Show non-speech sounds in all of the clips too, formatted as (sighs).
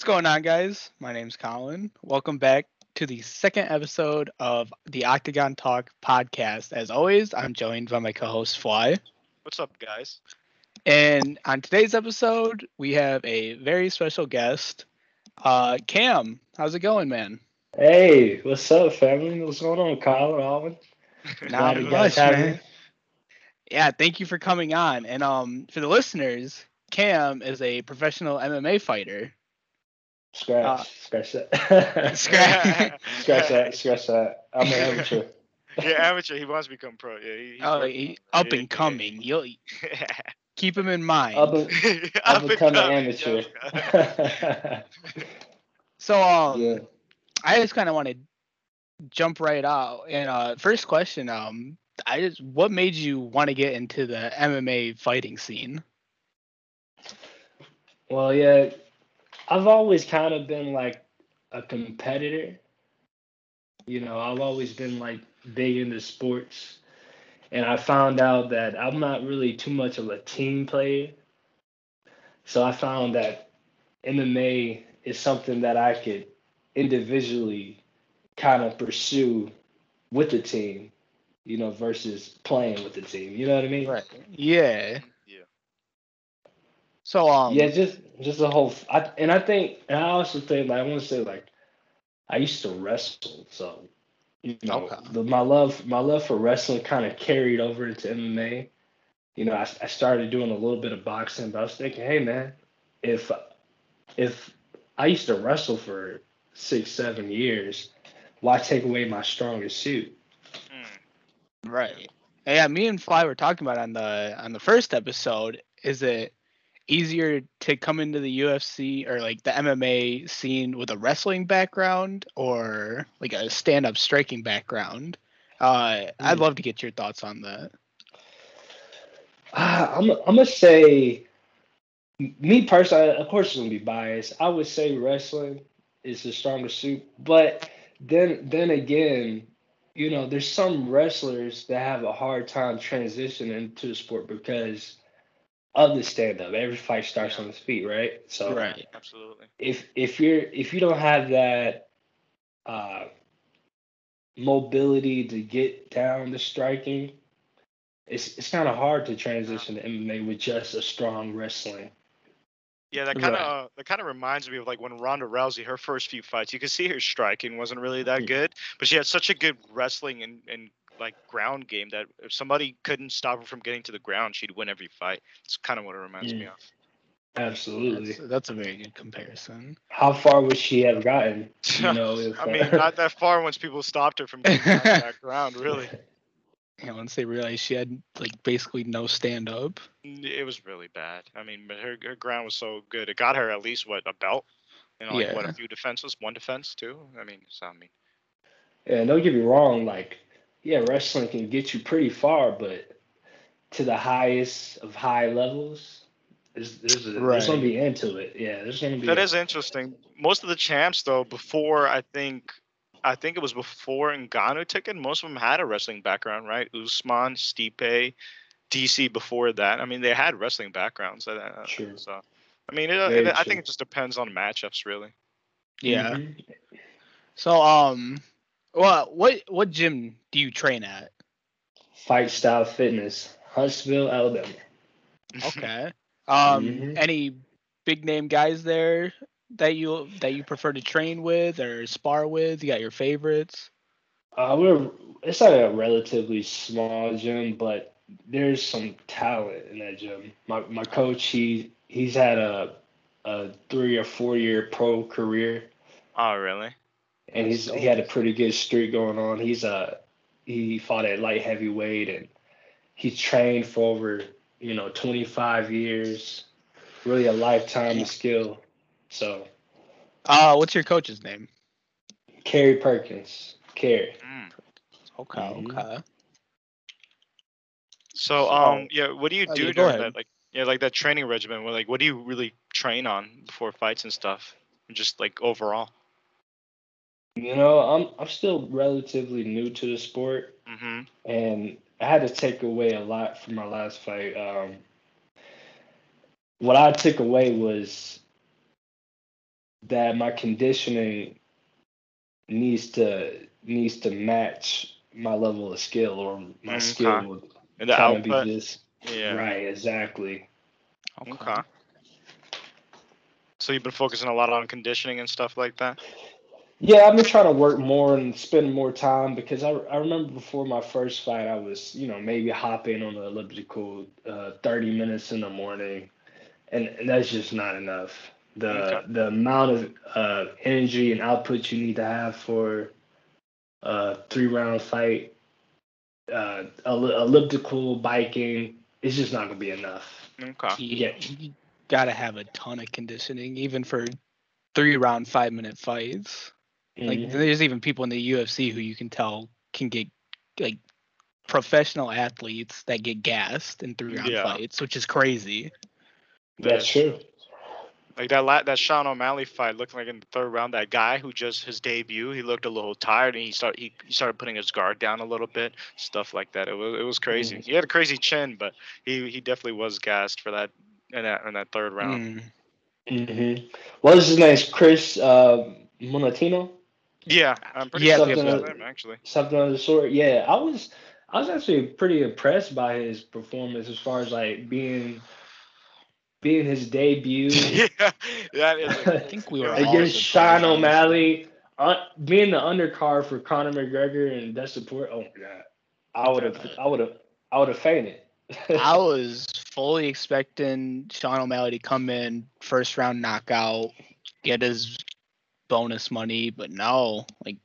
What's going on, guys? My name's Colin. Welcome back to the second episode of the Octagon Talk podcast. As always, I'm joined by my co host, Fly. What's up, guys? And on today's episode, we have a very special guest, uh, Cam. How's it going, man? Hey, what's up, family? What's going on, Kyle Alvin? (laughs) Not Glad you much, guys man. me. Yeah, thank you for coming on. And um, for the listeners, Cam is a professional MMA fighter. Scratch, Uh, scratch that. (laughs) Scratch. scratch that, scratch that. I'm an amateur. (laughs) yeah, amateur. He wants to become pro. Yeah, he, he's Oh, working he, up it. and coming. You'll (laughs) keep him in mind. Up and, Up I'm and becoming coming, amateur. so um, yeah. I just kind of want to jump right out. And uh, first question, um, I just what made you want to get into the MMA fighting scene? Well, yeah, I've always kind of been like a competitor. You know, I've always been like big into sports. And I found out that I'm not really too much of a team player. So I found that MMA is something that I could individually kind of pursue with the team, you know, versus playing with the team. You know what I mean? Yeah. Yeah. So um, yeah, just just the whole. I, and I think, and I also think, like I want to say, like I used to wrestle, so you know, Okay. the, my love, my love for wrestling kind of carried over into MMA. You know, I, I started doing a little bit of boxing, but I was thinking, hey man, if if I used to wrestle for six, seven years, why take away my strongest suit? Mm. right. Yeah, me and Fly were talking about on the on the first episode. Is it easier to come into the UFC or like the MMA scene with a wrestling background or like a stand-up striking background? Uh, I'd Mm. love to get your thoughts on that. Ah, I'm I'm gonna say, me personally, of course, it's gonna be biased. I would say wrestling is the strongest suit, but then then again, you know, there's some wrestlers that have a hard time transitioning to the sport because of the stand up. Every fight starts Yeah. on his feet, right? So Right. Absolutely. if if you're if you don't have that uh mobility to get down to striking, it's it's kind of hard to transition to MMA with just a strong wrestling. Yeah, that kind of Right. uh, that kind of reminds me of like when Ronda Rousey, her first few fights, you could see her striking wasn't really that good, but she had such a good wrestling and, and like ground game that if somebody couldn't stop her from getting to the ground, she'd win every fight. It's kind of what it reminds me Mm. of. Absolutely. That's, that's a very good comparison. How far would she have gotten? You (laughs) know, if, I uh, mean, not that far once people stopped her from getting down to that (laughs) ground, really. You know, once they realized she had like basically no stand-up. It was really bad. I mean, but her, her ground was so good. It got her at least what a belt. You know, like what a few defenses, one defense too. I mean, so I mean, Yeah, don't get me wrong. Like, yeah, wrestling can get you pretty far, but to the highest of high levels, there's there's, a, there's gonna Right. be into it. Yeah, there's gonna be. that a- is interesting. Most of the champs though, before I think, I think it was before Ngannou took it. Most of them had a wrestling background, right? Usman, Stipe, DC before that. I mean, they had wrestling backgrounds. uh, uh, True. So, I mean, it, it, I think it just depends on matchups, really. Yeah. Mhm. So um, well, what what gym do you train at? Fight Style Fitness, Huntsville, Alabama. Okay. Um, Mhm. any big name guys there that you that you prefer to train with or spar with? You got your favorites? Uh, we're it's like a relatively small gym, but there's some talent in that gym. My my coach, he he's had a a three or four year pro career, oh, really? And he's he had a pretty good streak going on. He's a he fought at light heavyweight, and he trained for over you know 25 years. Really a lifetime of skill. So Uh, what's your coach's name? Kerry Perkins, Kerry. Mm. Okay, Mhm. okay. So, So- um, yeah, what do you Oh, do yeah, during ahead. that, like, yeah, like that training regimen? Where, like, what do you really train on before fights and stuff? Just like overall. You know, I'm I'm still relatively new to the sport. Mm-hmm. and I had to take away a lot from my last fight. Um, what I took away was that my conditioning needs to needs to match my level of skill or my Okay. skill would And the of be output. just Yeah. right exactly Okay. So you've been focusing a lot on conditioning and stuff like that. Yeah, I've been trying to work more and spend more time because I, I remember before my first fight, I was, you know, maybe hopping on the elliptical uh, 30 minutes in the morning, and, and that's just not enough. The Okay. the amount of uh, energy and output you need to have for a three round fight, uh, elliptical biking, it's just not gonna be enough. Okay. Yeah, you gotta have a ton of conditioning, even for three round, five minute fights. Like Mhm. there's even people in the UFC who you can tell can get like professional athletes that get gassed in three round Yeah. fights, which is crazy. That's true. Like that la- that Sean O'Malley fight looked like in the third round. That guy who just his debut, he looked a little tired, and he started he, he started putting his guard down a little bit, stuff like that. It was it was crazy. Mhm. He had a crazy chin, but he he definitely was gassed for that in that in that third round. Mm. hmm What was his name? Chris uh, Monatino? Yeah, I'm pretty Yeah, something that's that- his name actually. something of the sort. Yeah, I was I was actually pretty impressed by his performance as far as like being being his debut (laughs) yeah, that is. (laughs) I A, think we were against Sean. O'Malley, uh, being the undercard for Conor McGregor and that support. Oh my god, I would have I would have I would have fainted. (laughs) I was fully expecting Sean O'Malley to come in first round knockout, get his bonus money, but no, like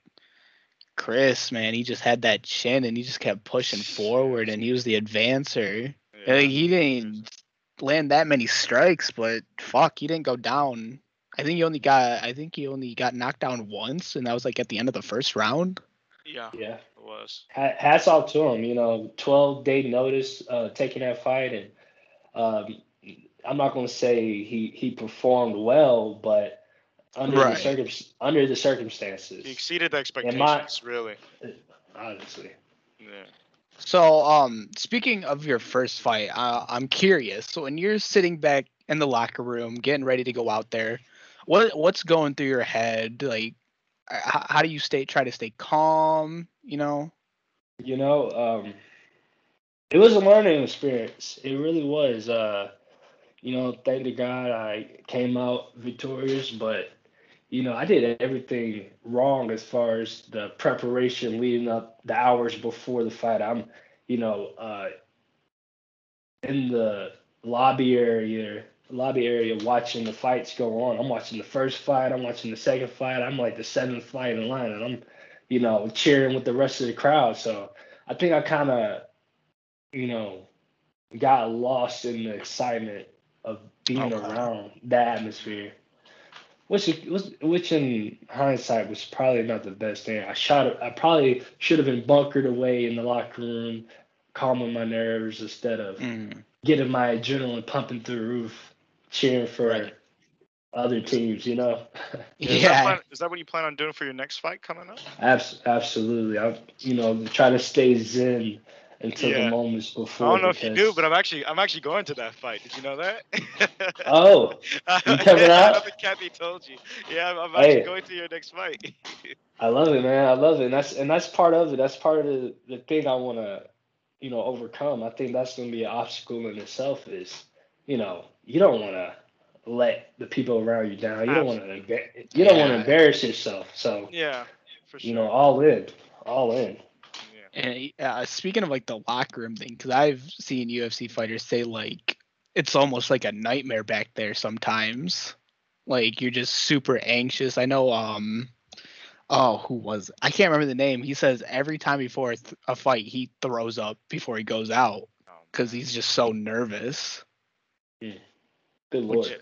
Chris, man, he just had that chin and he just kept pushing forward and he was the advancer. yeah. Like, he didn't land that many strikes, but fuck, he didn't go down. I think he only got I think he only got knocked down once and that was like at the end of the first round. yeah, yeah, it was. Ha- hats off to him. You know, twelve day notice uh, taking that fight, and um, I'm not going to say he he performed well, but under Right. the circum under the He circumstances, exceeded the expectations. my- really. honestly. Yeah. So, um, speaking of your first fight, uh, I'm curious. So, when you're sitting back in the locker room, getting ready to go out there, what what's going through your head? Like, uh, how, how do you stay try to stay calm? You know? You know, um, it was a learning experience. It really was. Uh, you know, thank to God I came out victorious, but you know, I did everything wrong as far as the preparation leading up the hours before the fight. I'm, you know, uh, in the lobby area, lobby area watching the fights go on. I'm watching the first fight, I'm watching the second fight, I'm like the seventh fight in line, and I'm, you know, cheering with the rest of the crowd. So I think I kind of, you know, got lost in the excitement of being Okay. around that atmosphere. Which was which in hindsight was probably not the best thing. I shot I probably should have been bunkered away in the locker room, calming my nerves instead of Mm. getting my adrenaline pumping through the roof, cheering for Right. other teams, you know. (laughs) Is that, Yeah. plan, is that what you plan on doing for your next fight coming up? Abs- absolutely. I you know, try to stay zen until Yeah. the moments I don't know if you do, but I'm actually I'm actually going to that fight. Did you know that? (laughs) Oh, you (laughs) coming yeah, I out? think Kathy told you. Yeah, I'm, I'm actually Hey. going to your next fight. (laughs) I love it, man. I love it. And that's and that's part of it. That's part of the, the thing I wanna, you know, overcome. I think that's gonna be an obstacle in itself is, you know, you don't wanna let the people around you down. You don't wanna you don't wanna embarrass yourself. So, yeah, for sure. you know, all in. All in. Yeah. And uh, speaking of like the locker room thing, because I've seen UFC fighters say like it's almost like a nightmare back there sometimes. Like you're just super anxious. I know. Um. Oh, who was? I can't remember the name. He says every time before a, fight, he throws up before he goes out Oh, because he's just so nervous. Good lord. Yeah.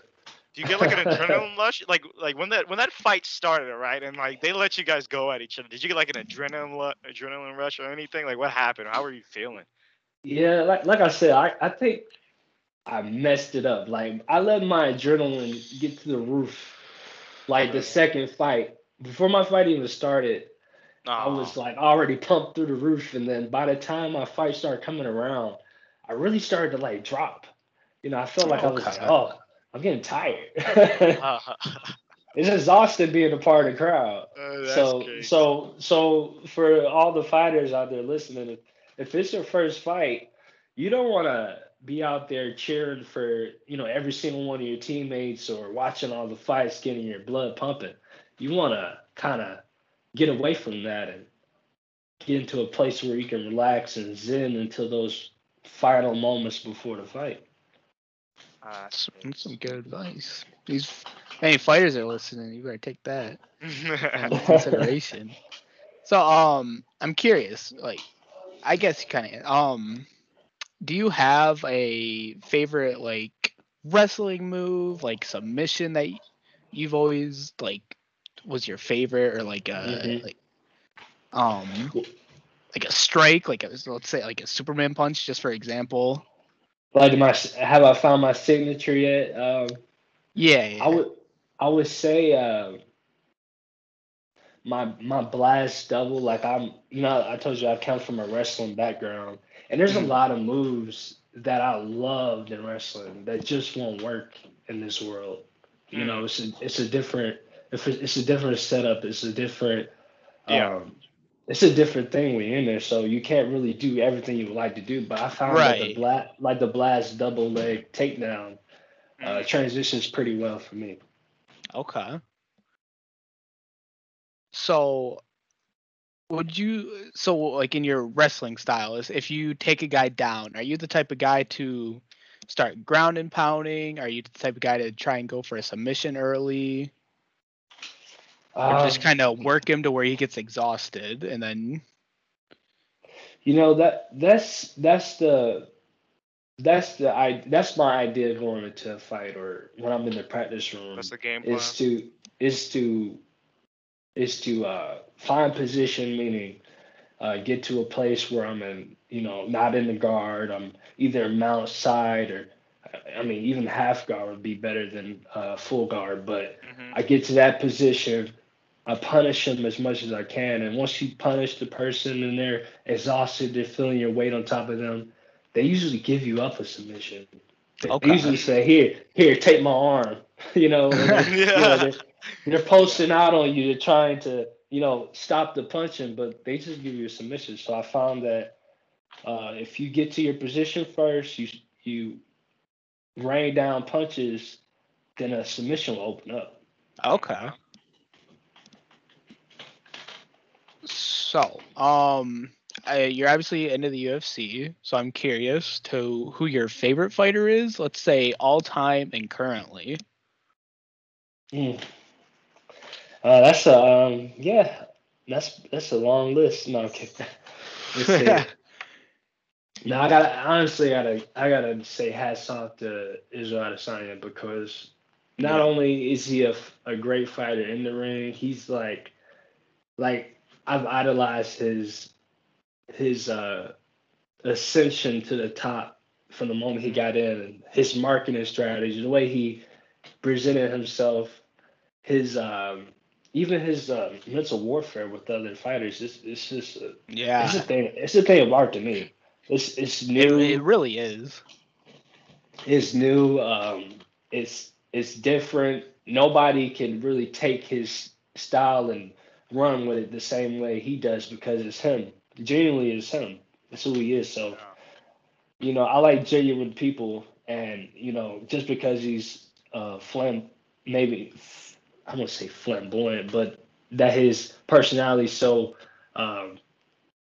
Do you get like an adrenaline (laughs) rush? Like like when that when that fight started, right? And like they let you guys go at each other. Did you get like an adrenaline adrenaline rush or anything? Like what happened? How were you feeling? Yeah, like like I said, I, I think I messed it up. Like I let my adrenaline get to the roof. Like the mm-hmm. second fight, before my fight even started, I was like already pumped through the roof, and then by the time my fight started coming around, I really started to like drop. You know, I felt like I was like, Okay. oh, I'm getting tired. (laughs) (laughs) It's exhausting being a part of the crowd. Uh, that's so crazy. so so for all the fighters out there listening, if, if it's your first fight, you don't want to be out there cheering for you know every single one of your teammates or watching all the fights, getting your blood pumping. You want to kind of get away from that and get into a place where you can relax and zen until those final moments before the fight. Ah, That's some, good advice. These any fighters are listening, you better take that into (laughs) consideration. So um I'm curious, like I guess you kinda um do you have a favorite like wrestling move, like submission that you've always like was your favorite or like a Mhm. like um like a strike, like a, let's say like a Superman punch, just for example. Like my have I found my signature yet? Um, Yeah, yeah. I would I would say uh, my my blast double. Like I'm, you know, I told you I come from a wrestling background, and there's Mhm. a lot of moves that I loved in wrestling that just won't work in this world. You know, it's a it's a different if it's a different setup. It's a different Yeah. um, it's a different thing when you're in there, so you can't really do everything you would like to do. But I found that the Right. blast, like the blast double leg takedown, uh, Mm. transitions pretty well for me. Okay. So would you so like in your wrestling style is if you take a guy down, are you the type of guy to start ground and pounding? Are you the type of guy to try and go for a submission early? Or just Um, kind of work him to where he gets exhausted and then You know that that's that's the that's the I that's my idea going into a fight or when I'm in the practice room That's the game plan. is to is to is to uh, find position, meaning uh, get to a place where I'm in, you know, not in the guard. I'm either mount side or, I mean, even half guard would be better than uh, full guard. But Mhm. I get to that position, I punish them as much as I can, and once you punish the person and they're exhausted, they're feeling your weight on top of them, they usually give you up a submission. They Okay. usually say, "Here, here, take my arm," (laughs) you know. and (laughs) they- you know, Yeah. they're, they're posting out on you. They're trying to, you know, stop the punching, but they just give you a submission. So I found that uh, if you get to your position first, you you rain down punches, then a submission will open up. Okay. So, um, uh, you're obviously into the UFC, so I'm curious to who your favorite fighter is. Let's say all time and currently. Mm. Uh, that's a um, yeah, that's that's a long list. No, okay. (laughs) Let's. (laughs) No, I gotta honestly gotta I gotta say hats off to Israel Adesanya because not Yeah. only is he a, a great fighter in the ring, he's like like I've idolized his his uh ascension to the top from the moment he got in his marketing strategy, the way he presented himself, his um even his uh, mental warfare with other fighters. It's, it's just a, yeah, it's a thing. It's a thing of art to me. It's it's it, new. it really is. it's new. Um, it's it's different. Nobody can really take his style and run with it the same way he does because it's him. Genuinely, it's him. It's who he is. So, you know, I like genuine people, and you know, just because he's uh, flam, maybe I won't say flamboyant, but that his personality is so um,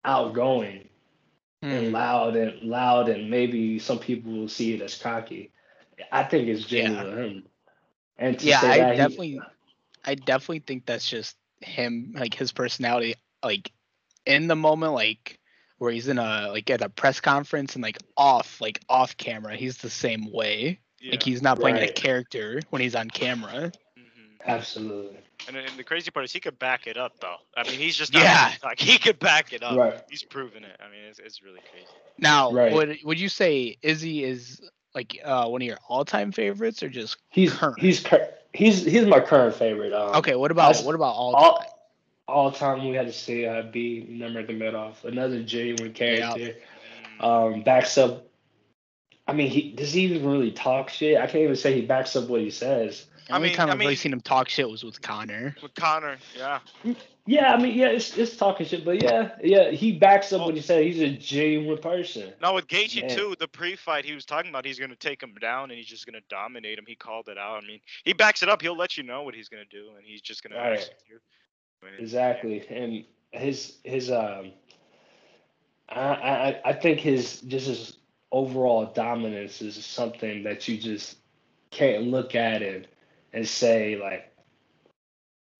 outgoing and Hmm. loud and loud and maybe some people will see it as cocky. I think it's Yeah. genuine him. And to Yeah, say I that definitely, I definitely think that's just him, like his personality, like in the moment, like where he's in a like at a press conference and like off, like off camera, he's the same way. Yeah. Like he's not playing a character when he's on camera. Mhm. absolutely And, and the crazy part is he could back it up though. I mean, he's just Yeah. like he could back it up. Right. He's proven it. I mean, it's, it's really crazy. Now, Right. would would you say Izzy is like uh, one of your all-time favorites, or just he's Current. he's cur- he's he's my current favorite. Um, okay? What about what about all? all time? all time we had to say uh, B number at the mid off another genuine character. Mm. Um, backs up. I mean, he does he even really talk shit? I can't even say he backs up what he says. The I mean- time I I've really seen him talk shit was with Conor. With Conor, yeah. Yeah, I mean, yeah, it's it's talking shit, but yeah, yeah, he backs up Oh. what he said. He's a genuine person. Now with Gaethje Man. too, the pre-fight he was talking about, he's gonna take him down and he's just gonna dominate him. He called it out. I mean, he backs it up. He'll let you know what he's gonna do, and he's just gonna Right. execute. I mean, Exactly, and his his um, I I I think his just his overall dominance is something that you just can't look at it and say like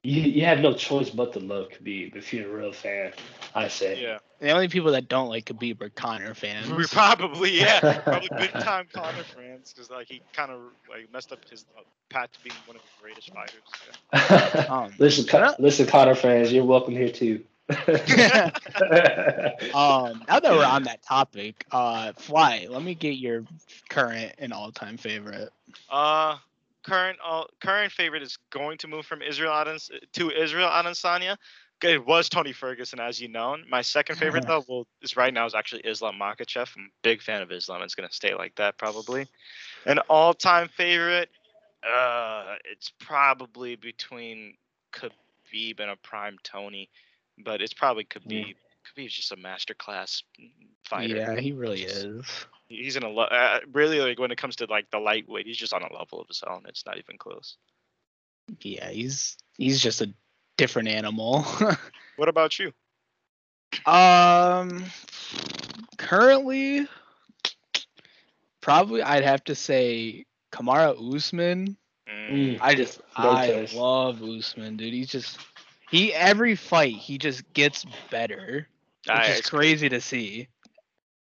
you you have no choice but to love Khabib if you're a real fan. I say. Yeah, The only people that don't like Khabib are Conor fans. we probably yeah, probably (laughs) big time Conor fans because like he kind of like messed up his uh, path to being one of the greatest fighters. (laughs) Um, listen, Con- listen, Conor fans, you're welcome here too. (laughs) um, now that we're on that topic, uh, Fly, let me get your current and all-time favorite. Uh, current uh, current favorite is going to move from Israel Adens to Israel Adesanya. It was Tony Ferguson, as you know. My second favorite (laughs) though, well, is right now is actually Islam Makhachev. I'm a big fan of Islam. It's gonna stay like that probably. An all-time favorite, uh, it's probably between Khabib and a prime Tony, but it's probably Khabib. Khabib's just a masterclass fighter. Yeah, he really is. He's in a lo- uh, really like when it comes to like the lightweight, he's just on a level of his own. It's not even close. Yeah, he's he's just a different animal. (laughs) What about you? um, currently, probably I'd have to say Kamaru Usman. Mm. I just No I choice. love Usman, dude. He's just he every fight he just gets better, which I- is crazy to see.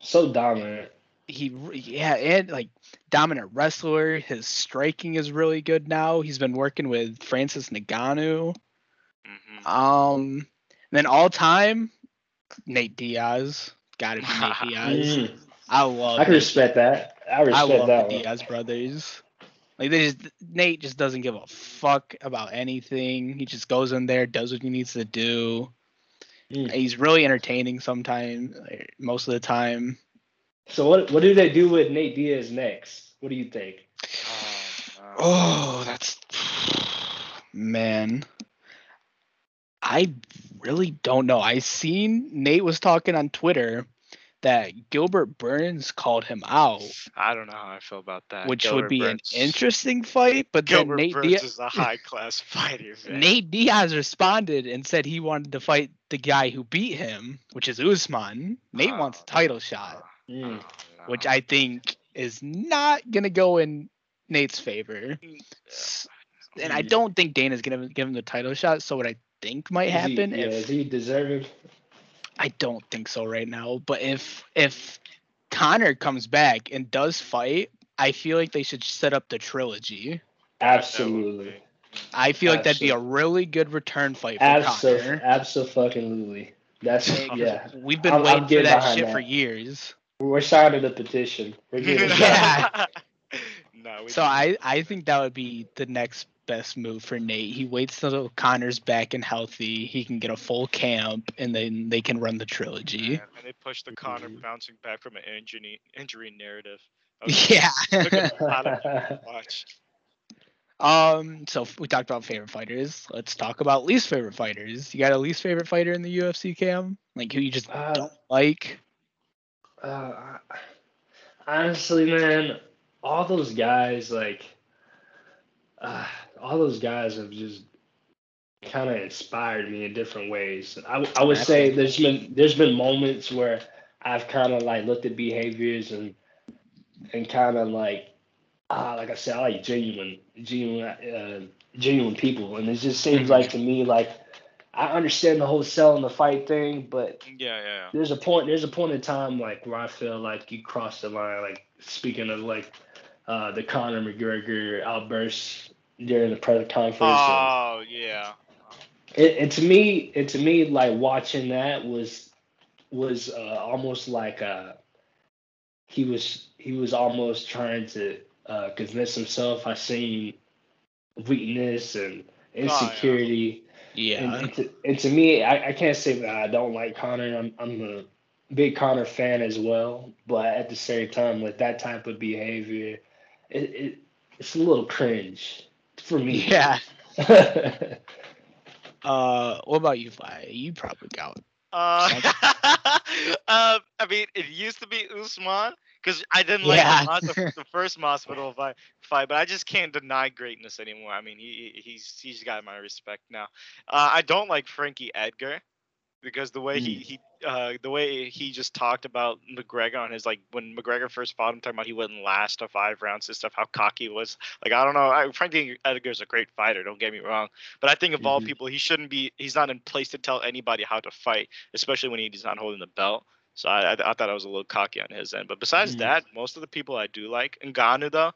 so dominant. He yeah, and like dominant wrestler. His striking is really good now. He's been working with Francis Ngannou. mhm. Um, then all time, Nate Diaz. Got to be Nate (laughs) Diaz. Mm. I love. I can respect that. I I respect love that the one. Diaz brothers. Like they just Nate just doesn't give a fuck about anything. He just goes in there, does what he needs to do. Mm. He's really entertaining sometimes, like, most of the time. So what what do they do with Nate Diaz next? What do you think? Oh. Oh, that's man. I really don't know. I seen Nate was talking on Twitter that Gilbert Burns called him out, I don't know how I feel about that. which Gilbert would be Burns- an interesting fight. But then Gilbert Nate Burns Diaz, is a high class (laughs) fighter. Man. Nate Diaz responded and said he wanted to fight the guy who beat him, which is Usman. Nate oh, wants a Oh, title shot, Mm. Oh, which. I think is not gonna go in Nate's favor. And I don't think Dana's gonna give him the title shot. So what I think might Is he- happen yeah, if is he deserving? I don't think so right now, but if if Conor comes back and does fight, I feel like they should set up the trilogy. Absolutely. I feel like that'd be a really good return fight for Absolutely. Conor. Absolutely. That's Yeah, 'cause yeah. We've been I'm- I'm waiting for that shit that. for years. We're signing the petition. We're (laughs) getting Yeah. no, we So. I, I think that would be the next best move for Nate. He waits till Conor's back and healthy. He can get a full camp, and then they can run the trilogy. Man, and they push the Conor Mhm. bouncing back from an injury injury narrative. That was Yeah. Look at the (laughs) lot of watch. um. So we talked about favorite fighters. Let's talk about least favorite fighters. You got a least favorite fighter in the UFC cam? Like who you just Uh, don't like? Uh, honestly, man, all those guys, like, uh, all those guys have just kind of inspired me in different ways. I would say there's been there's been moments where I've kind of like looked at behaviors and and kind of like ah, like I said, I like genuine, genuine, uh, genuine people, and it just seems like to me like I understand the whole selling the fight thing, but Yeah, yeah, yeah. there's a point there's a point in time like where I feel like you cross the line. Like speaking of like uh the Conor McGregor outbursts during the press conference. and- Oh yeah. and, and to me and to me like watching that was was uh, almost like uh he was he was almost trying to uh convince himself I seen weakness and insecurity. Yeah. And, and, to, and to me, I, I can't say that I don't like Conor. I'm I'm a big Conor fan as well, but at the same time, with that type of behavior, it, it it's a little cringe. for me. Yeah. (laughs) Uh, what about you, Fly? You probably got. Uh, (laughs) um, I mean, it used to be Usman because I didn't like Yeah. the, the, (laughs) the first hospital fight, fight, but I just can't deny greatness anymore. I mean, he he- he's he's got my respect now. Uh, I don't like Frankie Edgar because the way he he uh, the way he just talked about McGregor on his like when McGregor first fought him, talking about he wouldn't last to five rounds and stuff, how cocky he was. Like I don't know, I, Frankie Edgar's a great fighter. Don't get me wrong, but I think of all Mhm. people, he shouldn't be. He's not in place to tell anybody how to fight, especially when he's not holding the belt. So I, I, I thought I was a little cocky on his end. But besides Mhm. that, most of the people I do like. Ngannou though,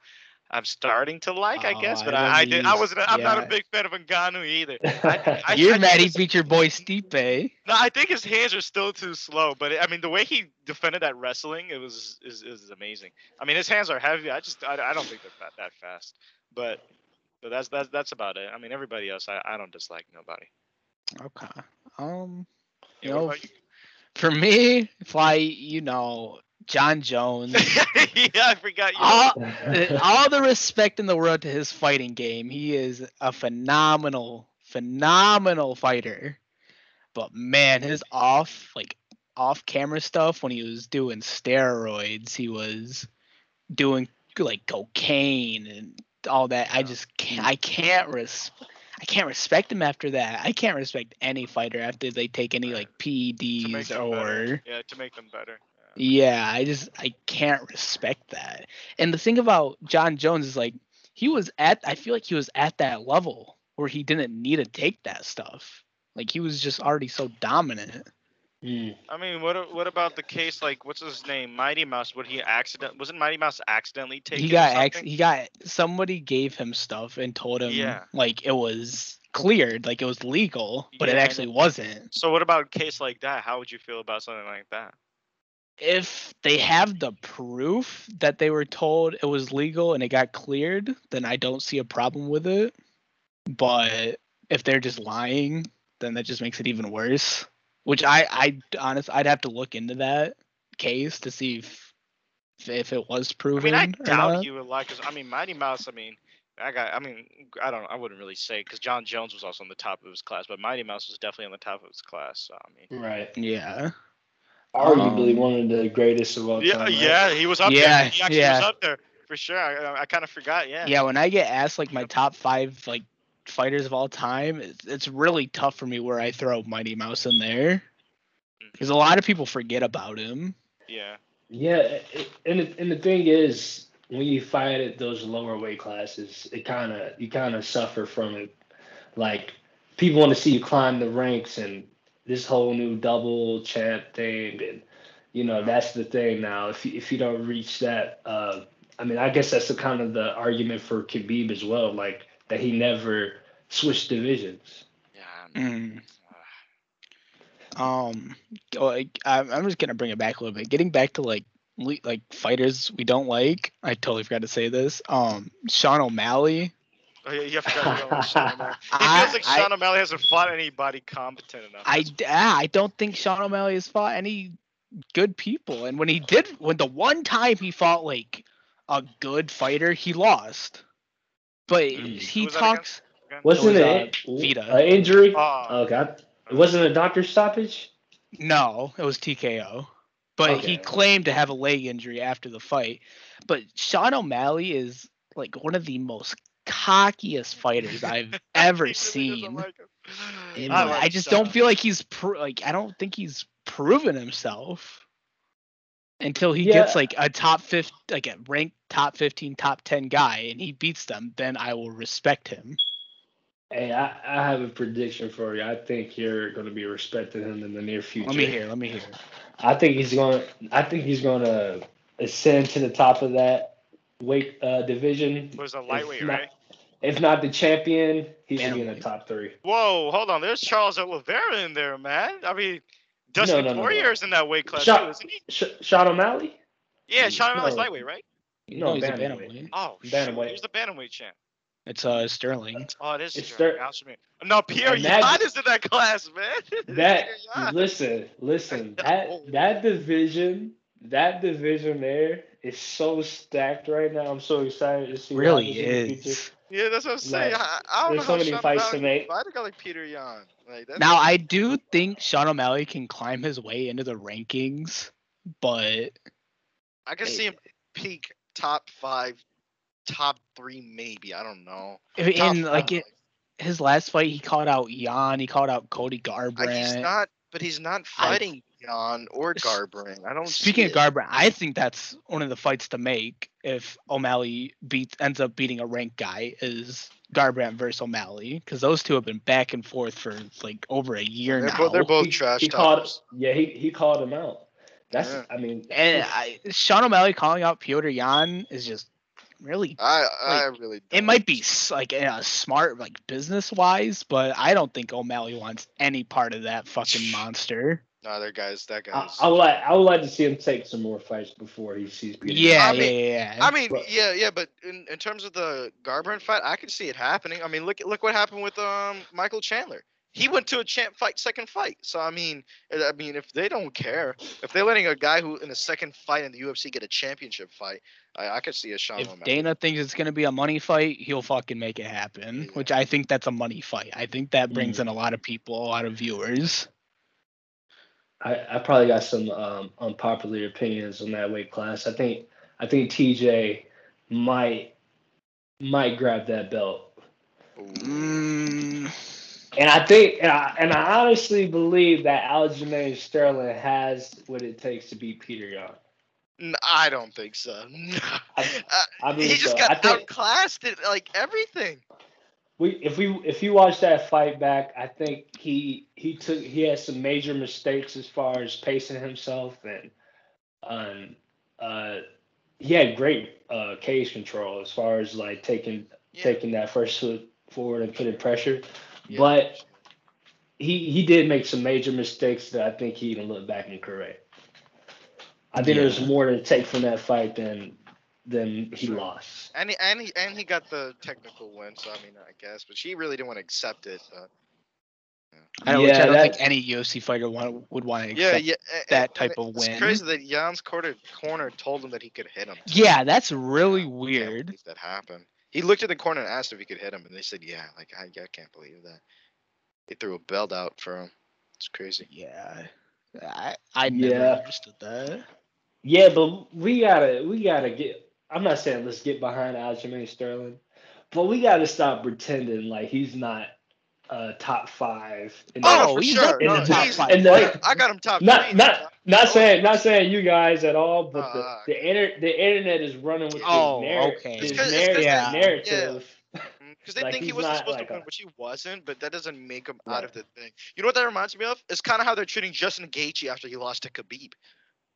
I'm starting to like, I Oh, guess. But I, I, remember did. I wasn't. I'm not a big fan of Ngannou either. I (laughs) You're think mad he beat your boy Stipe. No, I think his hands are still too slow. But I mean, the way he defended that wrestling, it was is, is amazing. I mean, his hands are heavy. I just I, I don't think they're that, that fast. But but that's that's that's about it. I mean, everybody else, I, I don't dislike nobody. Okay. Um, Yeah, you know? For me, Fly, you know, Jon Jones. (laughs) yeah, I forgot you. all, (laughs) all the respect in the world to his fighting game. He is a phenomenal, phenomenal fighter. But man, his off like off camera stuff when he was doing steroids, he was doing like cocaine and all that. I just can't I can't res- I can't respect him after that. I can't respect any fighter after they take any like PEDs or better. yeah, to make them better. Yeah. yeah, I just I can't respect that. And the thing about Jon Jones is like he was at I feel like he was at that level where he didn't need to take that stuff. Like he was just already so dominant. Mm. I mean, what what about the case like what's his name, Mighty Mouse? Would he accident? Wasn't Mighty Mouse accidentally taken? he got he got somebody gave him stuff and told him Yeah. like it was cleared, like it was legal, but it Yeah, and actually wasn't. So what about a case like that? How would you feel about something like that? If they have the proof that they were told it was legal and it got cleared, then I don't see a problem with it. But if they're just lying, then that just makes it even worse. Which I, I honest, I'd have to look into that case to see if, if it was proven. I proven. mean, I doubt not. you would like. Cause I mean, Mighty Mouse. I mean, I got. I mean, I don't. I wouldn't really say because Jon Jones was also on the top of his class, but Mighty Mouse was definitely on the top of his class. So I mean. Right. Yeah. Arguably Um, one of the greatest of all Yeah, time. right? yeah, he was up Yeah, there. He actually yeah. was up there for sure. I, I kind of forgot. Yeah. Yeah. When I get asked like my top five like fighters of all time, it's, it's really tough for me where I throw Mighty Mouse in there because a lot of people forget about him. Yeah. Yeah, and the, and the thing is, when you fight at those lower weight classes, it kind of you kind of suffer from it. Like people want to see you climb the ranks and this whole new double champ thing, and you know that's the thing now. If you, if you don't reach that, uh, I mean, I guess that's the kind of the argument for Khabib as well, like that he never switched divisions. Yeah. Mm. Um, like, I'm I'm just gonna bring it back a little bit. Getting back to like like fighters we don't like. I totally forgot to say this. Um, Sean O'Malley. Oh, yeah, you forgot about Sean (laughs) O'Malley. It I- feels like I- Sean O'Malley hasn't fought anybody competent enough. I That's- d- I don't think Sean O'Malley has fought any good people, and when he did, when the one time he fought like a good fighter, he lost. But Mm. he Who was that talks. again? Wasn't was, it uh, Vera. an injury? Oh, Oh God, it wasn't a doctor stoppage. No, it was TKO. But he claimed to have a leg injury after the fight. But Sean O'Malley is like one of the most cockiest fighters I've (laughs) ever he really doesn't seen. like him. And I I, just Sean. don't feel like he's pro- like I don't think he's proven himself until he gets like a top 50 like a ranked top 15 top 10 guy and he beats them then I will respect him. Hey, I, I have a prediction for you. I think you're going to be respecting him in the near future. Let me hear, let me hear. I think he's going. I think he's going to ascend to the top of that weight uh, division. Was a If lightweight, not- right? If not the champion, he should be in the top three. Whoa, hold on. There's Charles Oliveira in there, man. I mean, Dustin no, no, no. Poirier's in that weight class Shut- too, isn't he? Sh- Sean O'Malley? Yeah, Sean O'Malley's No. lightweight, right? No, he's a bantamweight. bantamweight. Oh, shoot, Bantamweight. He's the bantamweight champ. It's uh Sterling. Oh, it is. It's Sterling. Ster- Gosh, man. No, Pierre And that- Yan is in that class, man. (laughs) That listen, listen. (laughs) That that division, that division there is so stacked right now. I'm so excited to see. what really happens in the future. is. Yeah, that's what I'm saying. Like, I, I don't there's know so how many Sean fights to O'Malley make. Fight a guy like Peter Yan. Like Now I do think Sean O'Malley can climb his way into the rankings, but I can see him peak top five, top three, maybe. I don't know. Top in like it, his last fight, he called out Yan, he called out Cody I- he's not, but he's not I- fighting Yan or S- Garbrandt. I don't. Speaking of. Garbrandt, I think that's one of the fights to make if O'Malley beats ends up beating a ranked guy is Garbrandt versus O'Malley because those two have been back and forth for like over a year they're, now. both, they're both He- trash he called, yeah, he, he called him out. That's Yeah. I mean, and I, Sean O'Malley calling out Piotr Yan is just really. I I really. It don't. might be like uh, smart, like business wise, but I don't think O'Malley wants any part of that fucking monster. No, that guy's that I, guy's. I would like I would like to see him take some more fights before he sees Peter. Yeah, I yeah, mean- yeah, yeah. I mean, But- yeah, yeah, but in, in terms of the Garbrandt fight, I can see it happening. I mean, look look what happened with um Michael Chandler. He went to a champ fight, second fight. So I mean, uh, I mean, if they don't care, if they're letting a guy who in a second fight in the UFC get a championship fight, I, I could see a Sean if O'Malley. Dana thinks it's gonna be a money fight, he'll fucking make it happen. Yeah. Which I think that's a money fight. I think that brings Mm. in a lot of people, a lot of viewers. I, I probably got some um, unpopular opinions on that weight class. I think I think TJ might might grab that belt, Mm, and I think and I, and I honestly believe that Aljamain Sterling has what it takes to beat Peter Yan. I don't think so. (laughs) No. I- Uh, I he just so. Got think outclassed in like everything. We if we if you watch that fight back, I think he he took he had some major mistakes as far as pacing himself and um uh he had great uh cage control as far as like taking Yeah. taking that first foot forward and putting pressure. Yeah. But he he did make some major mistakes that I think he even looked back and correct. I think there's more to take from that fight than than he Sure. lost. And he, and he and he got the technical win, so I mean I guess, but she really didn't want to accept it. But I don't, Yeah, I don't that- think any UFC fighter want, would want to yeah, accept. yeah, a- that and type it- of It's win. crazy that Yan's corner corner told him that he could hit him. Yeah, that's really I weird. that happened. He looked at the corner and asked if he could hit him, and they said, "Yeah." Like I, I can't believe that. They threw a belt out for him. It's crazy. Yeah, I I never Yeah. understood that. Yeah, but we gotta we gotta get. I'm not saying let's get behind Aljamain Sterling, but we gotta stop pretending like he's not uh top five. In the- Oh, Oh, for he's sure. up in the top five. And the- I got him top not three. not not saying not saying you guys at all, but Uh, the the, inter, the internet is running with Oh, his, narr- okay. his It's 'cause- it's narr- 'cause Yeah. narrative. Because (laughs) they Like, think he wasn't supposed like to win, a- which he wasn't, but that doesn't make him out of the thing. You know what that reminds me of? It's kind of how they're treating Justin Gaethje after he lost to Khabib.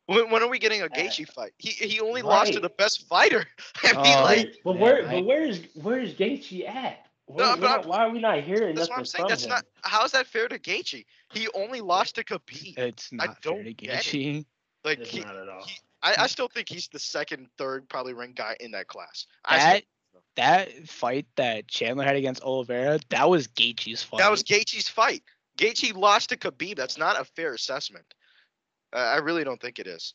When, when are we getting a Gaethje fight? He he only lost to the best fighter. (laughs) I mean, Oh, like but where I- but where's where's Gaethje at? Where, No, not- why are we not hearing that's what I'm saying. from That's him? not how's that fair to Gaethje? He only lost to Khabib. It's not fair don't to get it. Gaethje. Like It's he, not at all. he- I, I still think he's the second, third, probably ranked guy in that class. I still That that fight that Chandler had against Oliveira, that was Gaethje's fight. That was Gaethje's fight. Gaethje lost to Khabib. That's not a fair assessment. I really don't think it is.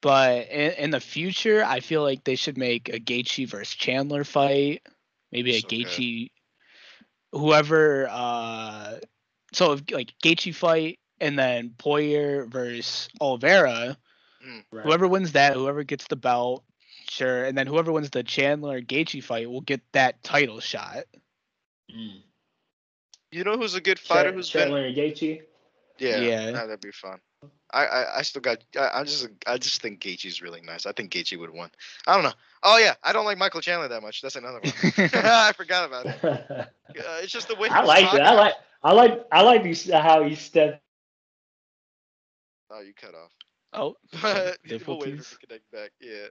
But in, in the future, I feel like they should make a Gaethje versus Chandler fight. Maybe a So good. Gaethje, whoever. uh So if, like Gaethje fight, and then Poirier versus Oliveira. Right. Whoever wins that, whoever gets the belt, sure. And then whoever wins the Chandler Gaethje fight will get that title shot. Mm. You know who's a good fighter Chan- who's been Chandler and Gaethje. Yeah, Yeah. nah, that'd be fun. I, I, I still got. I, I just I just think Gaethje's really nice. I think Gaethje would win. I don't know. Oh yeah, I don't like Michael Chandler that much. That's another one. (laughs) I forgot about it. (laughs) Uh, it's just the way I like talking. that. I like I like I like these how he stepped. Oh, you cut off. oh, (laughs) But we'll wait for to connect back. Yeah,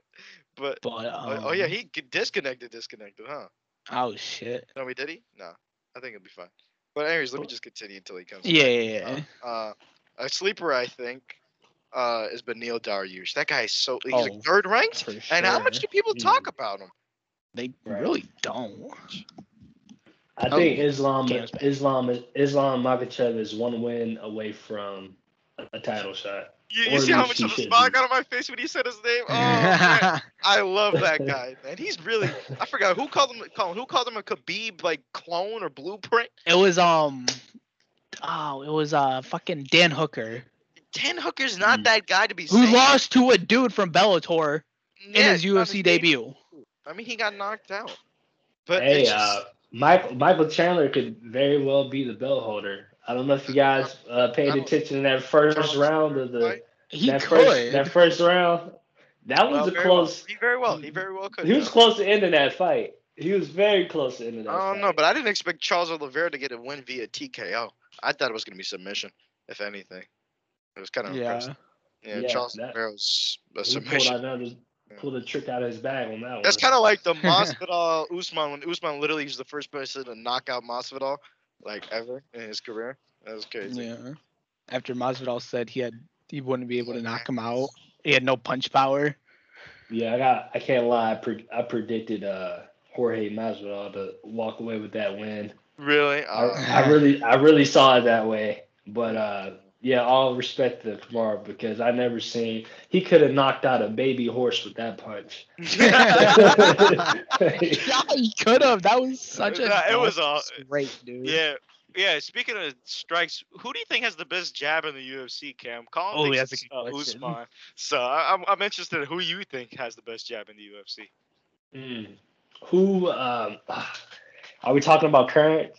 but But oh, oh yeah, um, he disconnected, disconnected, huh? Oh shit. No, we did he? No, I think it'll be fine. But anyways, let me just continue until he comes. Yeah, back. yeah, yeah. Uh, a sleeper, I think, uh, is Beneil Dariush. That guy is so he's Oh, like third ranked. For And how much do people talk Mm. about him? They Right. really don't. I Oh, think Islam Islam Islam Makhachev is one win away from a a title shot. You, you see how much he of a should smile got on my face when he said his name? Oh, man. (laughs) I love that guy, man. He's really. I forgot who called him. Colin, who called him a Khabib like clone or blueprint? it was um, oh, it was uh fucking Dan Hooker Dan Hooker's not Hmm. that guy to be. who saying- lost to a dude from Bellator in his UFC name. debut. I mean, he got knocked out. But hey, just, uh, Michael Michael Chandler could very well be the belt holder. I don't know if you guys uh, paid attention in that first round of the? He that could. first that first round. That was Well, a very well. close. He very well. He very well could. He was close to ending that fight. He was very close to ending that. I don't know, but I didn't expect Charles Oliveira to get a win via TKO. I thought it was gonna be submission, if anything. It was kind of impressive. yeah. Yeah, Yeah, Charles that- Oliveira was a He pulled submission. another, pulled a trick out of his bag on that one. That's kind of like the (laughs) Masvidal Usman when Usman literally was the first person to knock out Masvidal like ever in his career. That was crazy. Yeah. After Masvidal said he had he wouldn't be able to knock him out. He had no punch power. Yeah, I got. I can't lie. I, pre- I predicted uh, Jorge Masvidal to walk away with that win. Really? I, Uh, I really, I really saw it that way. But uh, yeah, all respect to Kamaru because I never seen he could have knocked out a baby horse with that punch. (laughs) yeah, he could have. That was such a. Nah, it was a- great, dude. yeah. Yeah, speaking of strikes, who do you think has the best jab in the UFC, Cam? Colin Oh, thinks that's a good uh. Usman. So I, I'm, I'm interested in who you think has the best jab in the UFC. Mm. Who? Um, are we talking about current?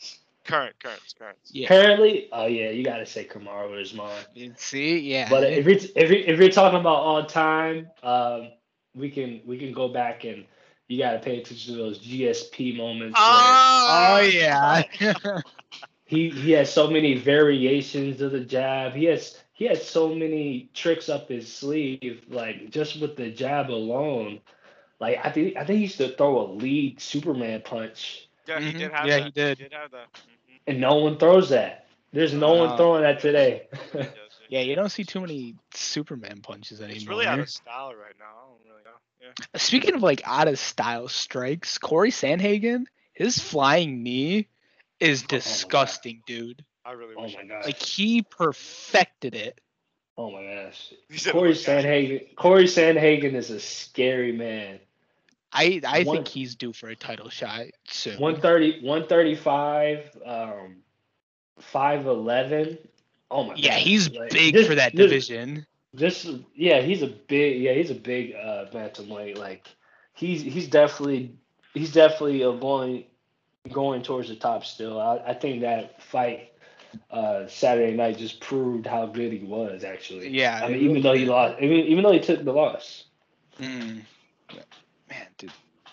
Current, current, current. Yeah. Currently? Oh yeah, you got to say Kamaru is mine. You See, yeah. But if you're if you're, if you're talking about all time, um, we can we can go back and you got to pay attention to those GSP moments. where oh yeah. (laughs) he he has so many variations of the jab. He has he has so many tricks up his sleeve. Like just with the jab alone, like I think I think he used to throw a lead Superman punch, Yeah, he Mhm. did have Yeah, that. he did. He did have that. Mhm. and no one throws that. There's no one throwing that today. He does it. yeah, you don't see too many Superman punches anymore. It's really out of style right now. I don't really know. Yeah. Speaking of like out of style strikes, Corey Sandhagen, his flying knee is Oh disgusting, dude. I really oh wish. my gosh. Like he perfected it. Oh my gosh. Corey "Oh. Sandhagen. Corey Sandhagen is a scary man. I I One- think he's due for a title shot soon. 130, 135, um, 5'11. Oh my yeah, God. he's Like, big this- for that this- division. This, yeah, he's a big, yeah, he's a big uh, bantamweight. Like, he's he's definitely he's definitely going going towards the top still. I, I think that fight uh, Saturday night just proved how good he was. Actually, Yeah, I mean, even though he lost, even, even though he took the loss, Mm.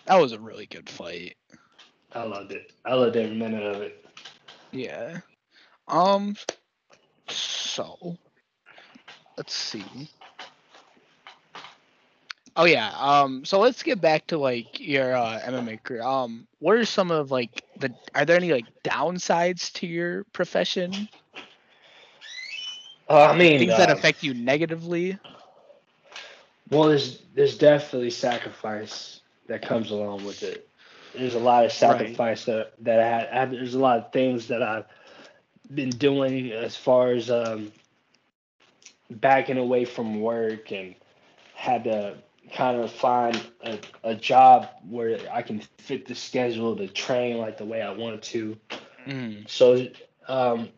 That was a really good fight. I loved it. I loved every minute of it. Yeah. Um. So, let's see. Oh yeah. Um. So let's get back to like your uh, MMA career. Um. What are some of like the? Are there any like downsides to your profession? Uh, I mean, Things that uh, affect you negatively? Well, there's there's definitely sacrifice that comes along with it. There's a lot of sacrifice that that I had. I There's a lot of things that I've been doing as far as um, backing away from work and had to kind of find a, a job where I can fit the schedule to train like the way I wanted to. Mm. So, um,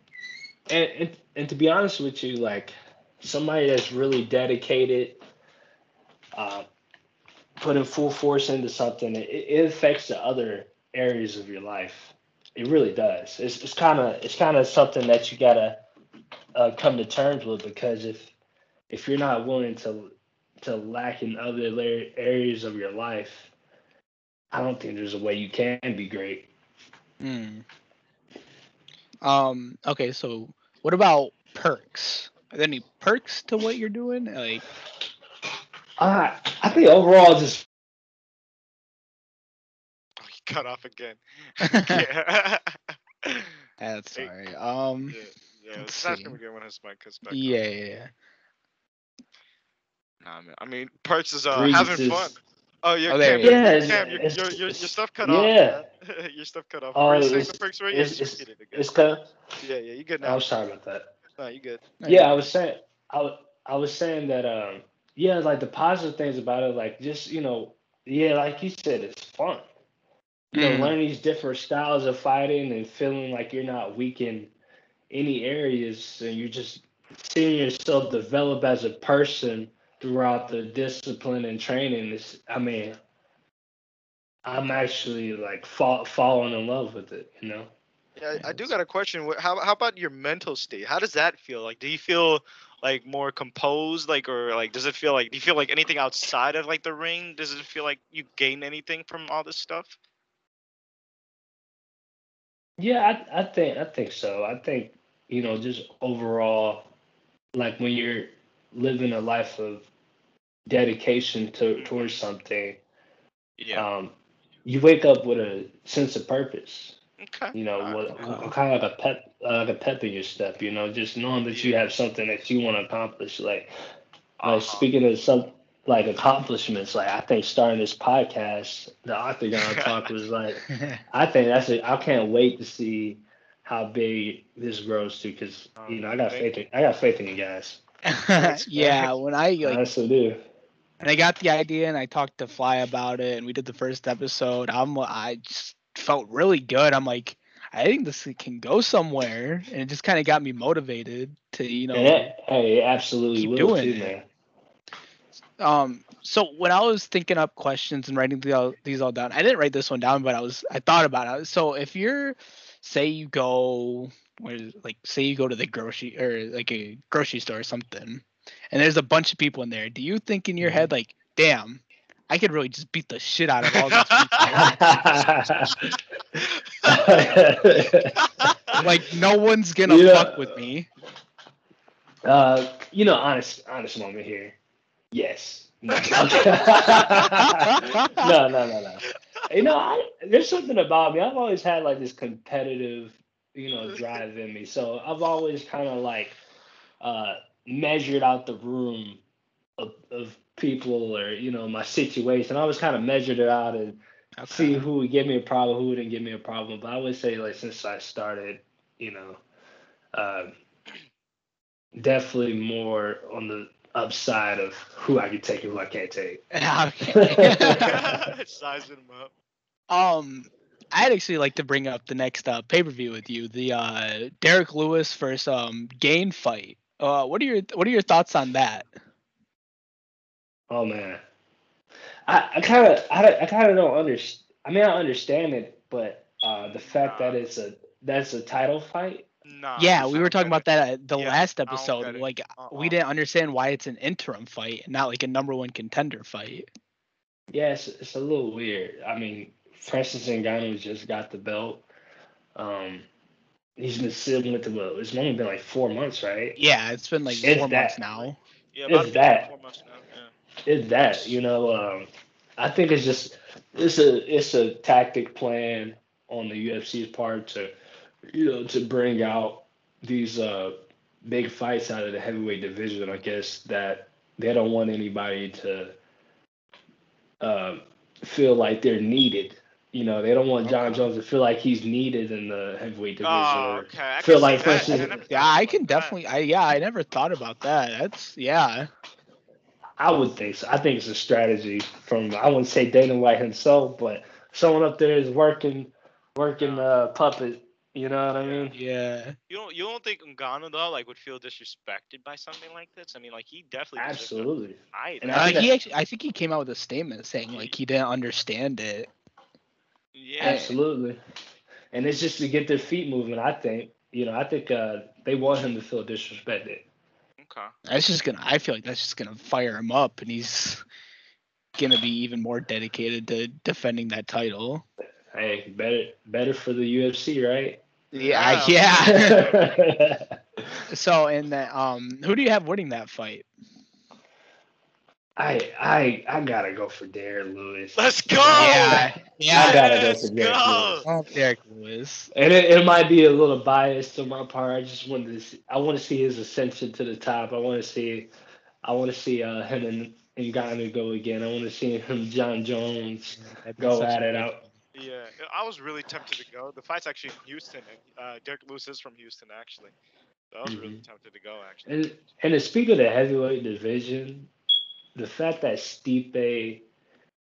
and, and and to be honest with you, like somebody that's really dedicated, uh, putting full force into something, it, it affects the other areas of your life. It really does. It's it's kind of it's kind of something that you gotta uh, come to terms with because if if you're not willing to to lack in other areas of your life, I don't think there's a way you can be great. Mm. Um. Okay. So, what about perks? Are there any perks to what you're doing? Like, Uh, I think overall, just Oh, (laughs) he cut off again. (laughs) (laughs) yeah. that's Hey. Um. yeah. Yeah. Let's ask see. him when his mic cuts back. on. Yeah. Yeah. yeah. Nah, man. I mean, Perks is uh, having fun. Oh, yeah, Oh, Cam. Yeah, Cam, it's- your, it's- your, your, your stuff cut yeah. off. man. your stuff cut off. Oh, saying it's- the Perks right? it's- yeah, it's- just get it again. it's kind of. yeah, yeah, you good now. I'm sorry about that. No, you good. Yeah, I was saying. I, I was saying that um yeah, like the positive things about it, like just you know, yeah, like you said, it's fun. You know, Mm. learning these different styles of fighting and feeling like you're not weak in any areas, and you're just seeing yourself develop as a person throughout the discipline and training. Is, I mean, I'm actually like fall, falling in love with it. You know. Yeah, I do got a question. How how about your mental state? How does that feel? Like, do you feel like more composed, like, or like, does it feel like? Do you feel like anything outside of like the ring? Does it feel like you gain anything from all this stuff? Yeah, I, I think I think so. I think you know just overall, like when you're living a life of dedication to towards something, um, you wake up with a sense of purpose. Okay. You know, Okay. kind of like a pep, like a pep in your step. You know, just knowing that you have something that you want to accomplish. Like, Uh-huh. like speaking of some like accomplishments, like I think starting this podcast, the Octagon (laughs) Talk was like I think that's it. I can't wait to see how big this grows to because you know I got faith. In, I got faith in you guys. (laughs) yeah, when I I like honestly do. and I got the idea and I talked to Fly about it and we did the first episode. I'm I just felt really good. I'm like, I think this can go somewhere, and it just kind of got me motivated to you know. It, hey, absolutely keep will doing too, it. man. Um, so when I was thinking up questions and writing these all, these all down, I didn't write this one down, but I was I thought about it. So if you're, say you go, where like say you go to the grocery or like a grocery store or something, and there's a bunch of people in there, do you think in your head like, damn, I could really just beat the shit out of all (laughs) these people. (laughs) (laughs) like no one's gonna know- fuck with me. uh, you know, honest, honest moment here. Yes. No, (laughs) (laughs) no, no, no, no. You know, I, there's something about me. I've always had like this competitive, you know, drive in me. So I've always kind of like uh, measured out the room of, of people or you know my situation. I always kind of measured it out and see who would give me a problem, who wouldn't give me a problem. But I would say like since I started, you know, uh, definitely more on the upside of who I can take and who I can't take. (laughs) Okay. (laughs) Sizing them up. Um, I'd actually like to bring up the next uh, pay per view with you, the uh, Derrick Lewis versus um Gane fight. Uh, what are your what are your thoughts on that? Oh man, I I kind of I, I kind of don't understand. I mean, I understand it, but uh, the fact that it's a that's a title fight. Nah. yeah, we were talking about that at the Yeah, last episode. Like Uh-uh. we didn't understand why it's an interim fight not like a number one contender fight. Yeah, it's, it's a little weird. I mean, Francis Ngannou just got the belt. Um, he's been sitting with the belt. It's only been like four months, right? Yeah, it's been like four months now. Yeah, It's about four months now. Yeah. It's that you know. Um, I think it's just it's a it's a tactic plan on the UFC's part to you know to bring out these uh big fights out of the heavyweight division. I guess that they don't want anybody to um, feel like they're needed. You know, they don't want Jon Okay. Jones to feel like he's needed in the heavyweight division. Oh, okay. I feel like see that. Yeah, I can definitely. I yeah, I never thought about that. That's yeah. I would think so. I think it's a strategy from I wouldn't say Dana White himself, but someone up there is working working uh puppet. You know what I mean? Yeah. You don't you don't think Ngannou though like would feel disrespected by something like this? I mean, like he definitely Absolutely. fight. And Uh, I think he actually, I think he came out with a statement saying like he didn't understand it. yeah. Absolutely. And it's just to get their feet moving, I think. You know, I think uh they want him to feel disrespected. Okay. That's just gonna. I feel like that's just gonna fire him up, and he's gonna be even more dedicated to defending that title. Hey, better better for the UFC, right? Yeah, Yeah. yeah. (laughs) so, and that, um, who do you have winning that fight? I I I gotta go for Darren Lewis. Let's go. Yeah, yeah. I gotta go Let's for Derrick go. Lewis. Derrick Lewis. And it, it might be a little biased on my part. I just wanted to see, I want to see his ascension to the top. I want to see I want to see uh, him and Ngannou go again. I want to see him Jon Jones That'd go at it out. Yeah, I was really tempted to go. The fight's actually in Houston, and uh, Derrick Lewis is from Houston, actually. So I was really Mhm. tempted to go actually. And and to speak of the heavyweight division, the fact that Stipe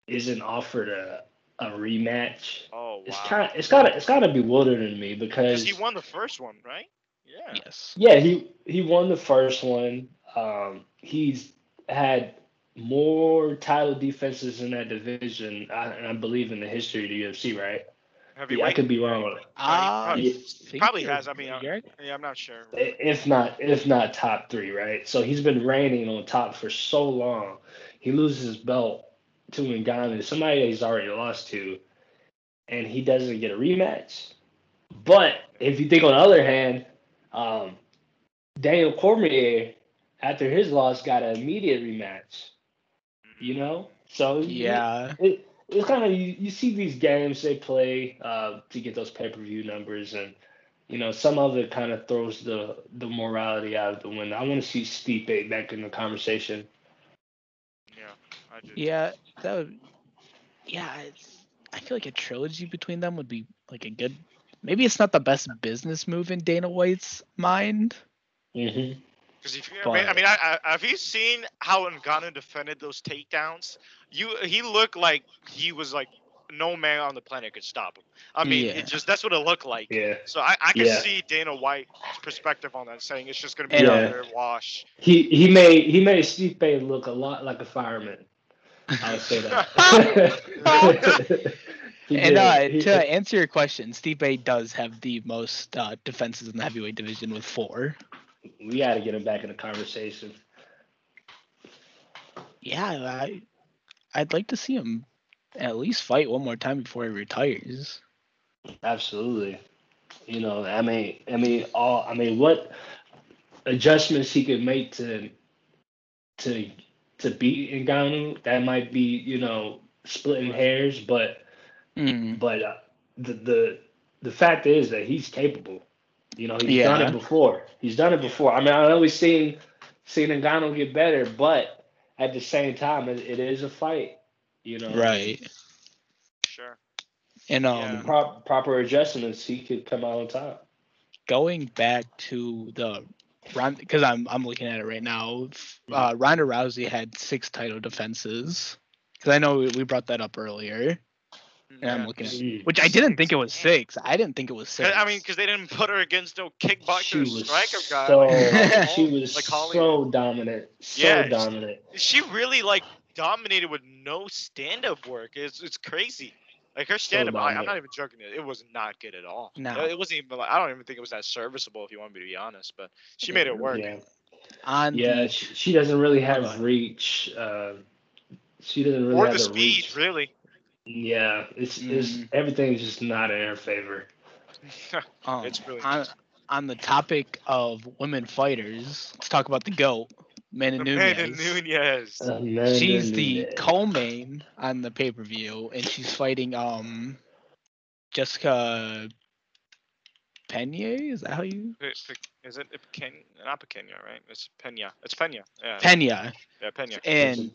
isn't offered a a rematch, Oh wow. it's kind it's got it's got to bewildering me because Because he won the first one, right? Yeah. Yes. yeah he he won the first one. Um, he's had more title defenses in that division, I, and I believe in the history of the UFC, right? Heavyweight. I could be wrong on it. Ah, probably- think probably has, I mean, uh, you're- Yeah, I'm not sure. if not if not top three, right? So he's been reigning on top for so long. He loses his belt to Ngannou, somebody he's already lost to, and he doesn't get a rematch. But if you think on the other hand, um, Daniel Cormier, after his loss, got an immediate rematch. You know, so Yeah. it, it's kind of you, you see these games they play uh, to get those pay per view numbers, and you know some of it kind of throws the the morality out of the window. I want to see Stipe back in the conversation. Yeah, I do. Yeah. That would. Yeah. It's, I feel like a trilogy between them would be like a good. Maybe it's not the best business move in Dana White's mind. Mm-hmm. Because if you, I mean, I mean, I, I, have you seen how Ngannou defended those takedowns? You, he looked like he was like no man on the planet could stop him. I mean, Yeah. it just that's what it looked like. Yeah, So I, I can Yeah. see Dana White's perspective on that, saying it's just gonna be And, another uh, wash. he he made he made Stipe look a lot like a fireman. I would say that. (laughs) And uh, to answer your question, Stipe does have the most uh, defenses in the heavyweight division with four. We got to get him back in the conversation. Yeah, I, I'd like to see him at least fight one more time before he retires. Absolutely. You know, I mean, I mean, all I mean, what adjustments he could make to to to beat Ngannou, that might be, you know, splitting hairs, but Mm, but uh, the the the fact is that he's capable. You know, he's done it before. He's done it before. I mean, I know we've seen seen Ngannou get better, but at the same time, it, it is a fight. You know, right. Sure. And um, Yeah. Prop, proper adjustments, he could come out on top. going back to the Ron, because I'm I'm looking at it right now. Uh, Ronda Rousey had six title defenses. Because I know we, we brought that up earlier, and I'm Yeah. looking at which I didn't think it was six. I didn't think it was six. I mean, because they didn't put her against no kickboxer striker guy. so like, (laughs) she was like Holly. so dominant, so Yeah, she- dominant. she really like dominated with no stand-up work. It's it's crazy. Like her stand-up, I, I'm not even joking. It, it was not good at all. No. it wasn't even. Like, I don't even think it was that serviceable. If you want me to be honest, but she made it work. Yeah, on yeah. the, She, she doesn't really have reach. Uh, she doesn't really or have the the speed, reach. really. Yeah, it's it's Mhm. everything's just not in her favor. (laughs) um, It's really on, on the topic of women fighters. Let's talk about the goat, Amanda Amanda Nunes. Nunez. Amanda She's the co-main on the pay-per-view, and she's fighting um Jessica Pena. Is that how you Pe- Pe- Is it Ken? Not Pequena, right? It's Pena. It's Pena. Yeah. Pena? yeah, Pena. And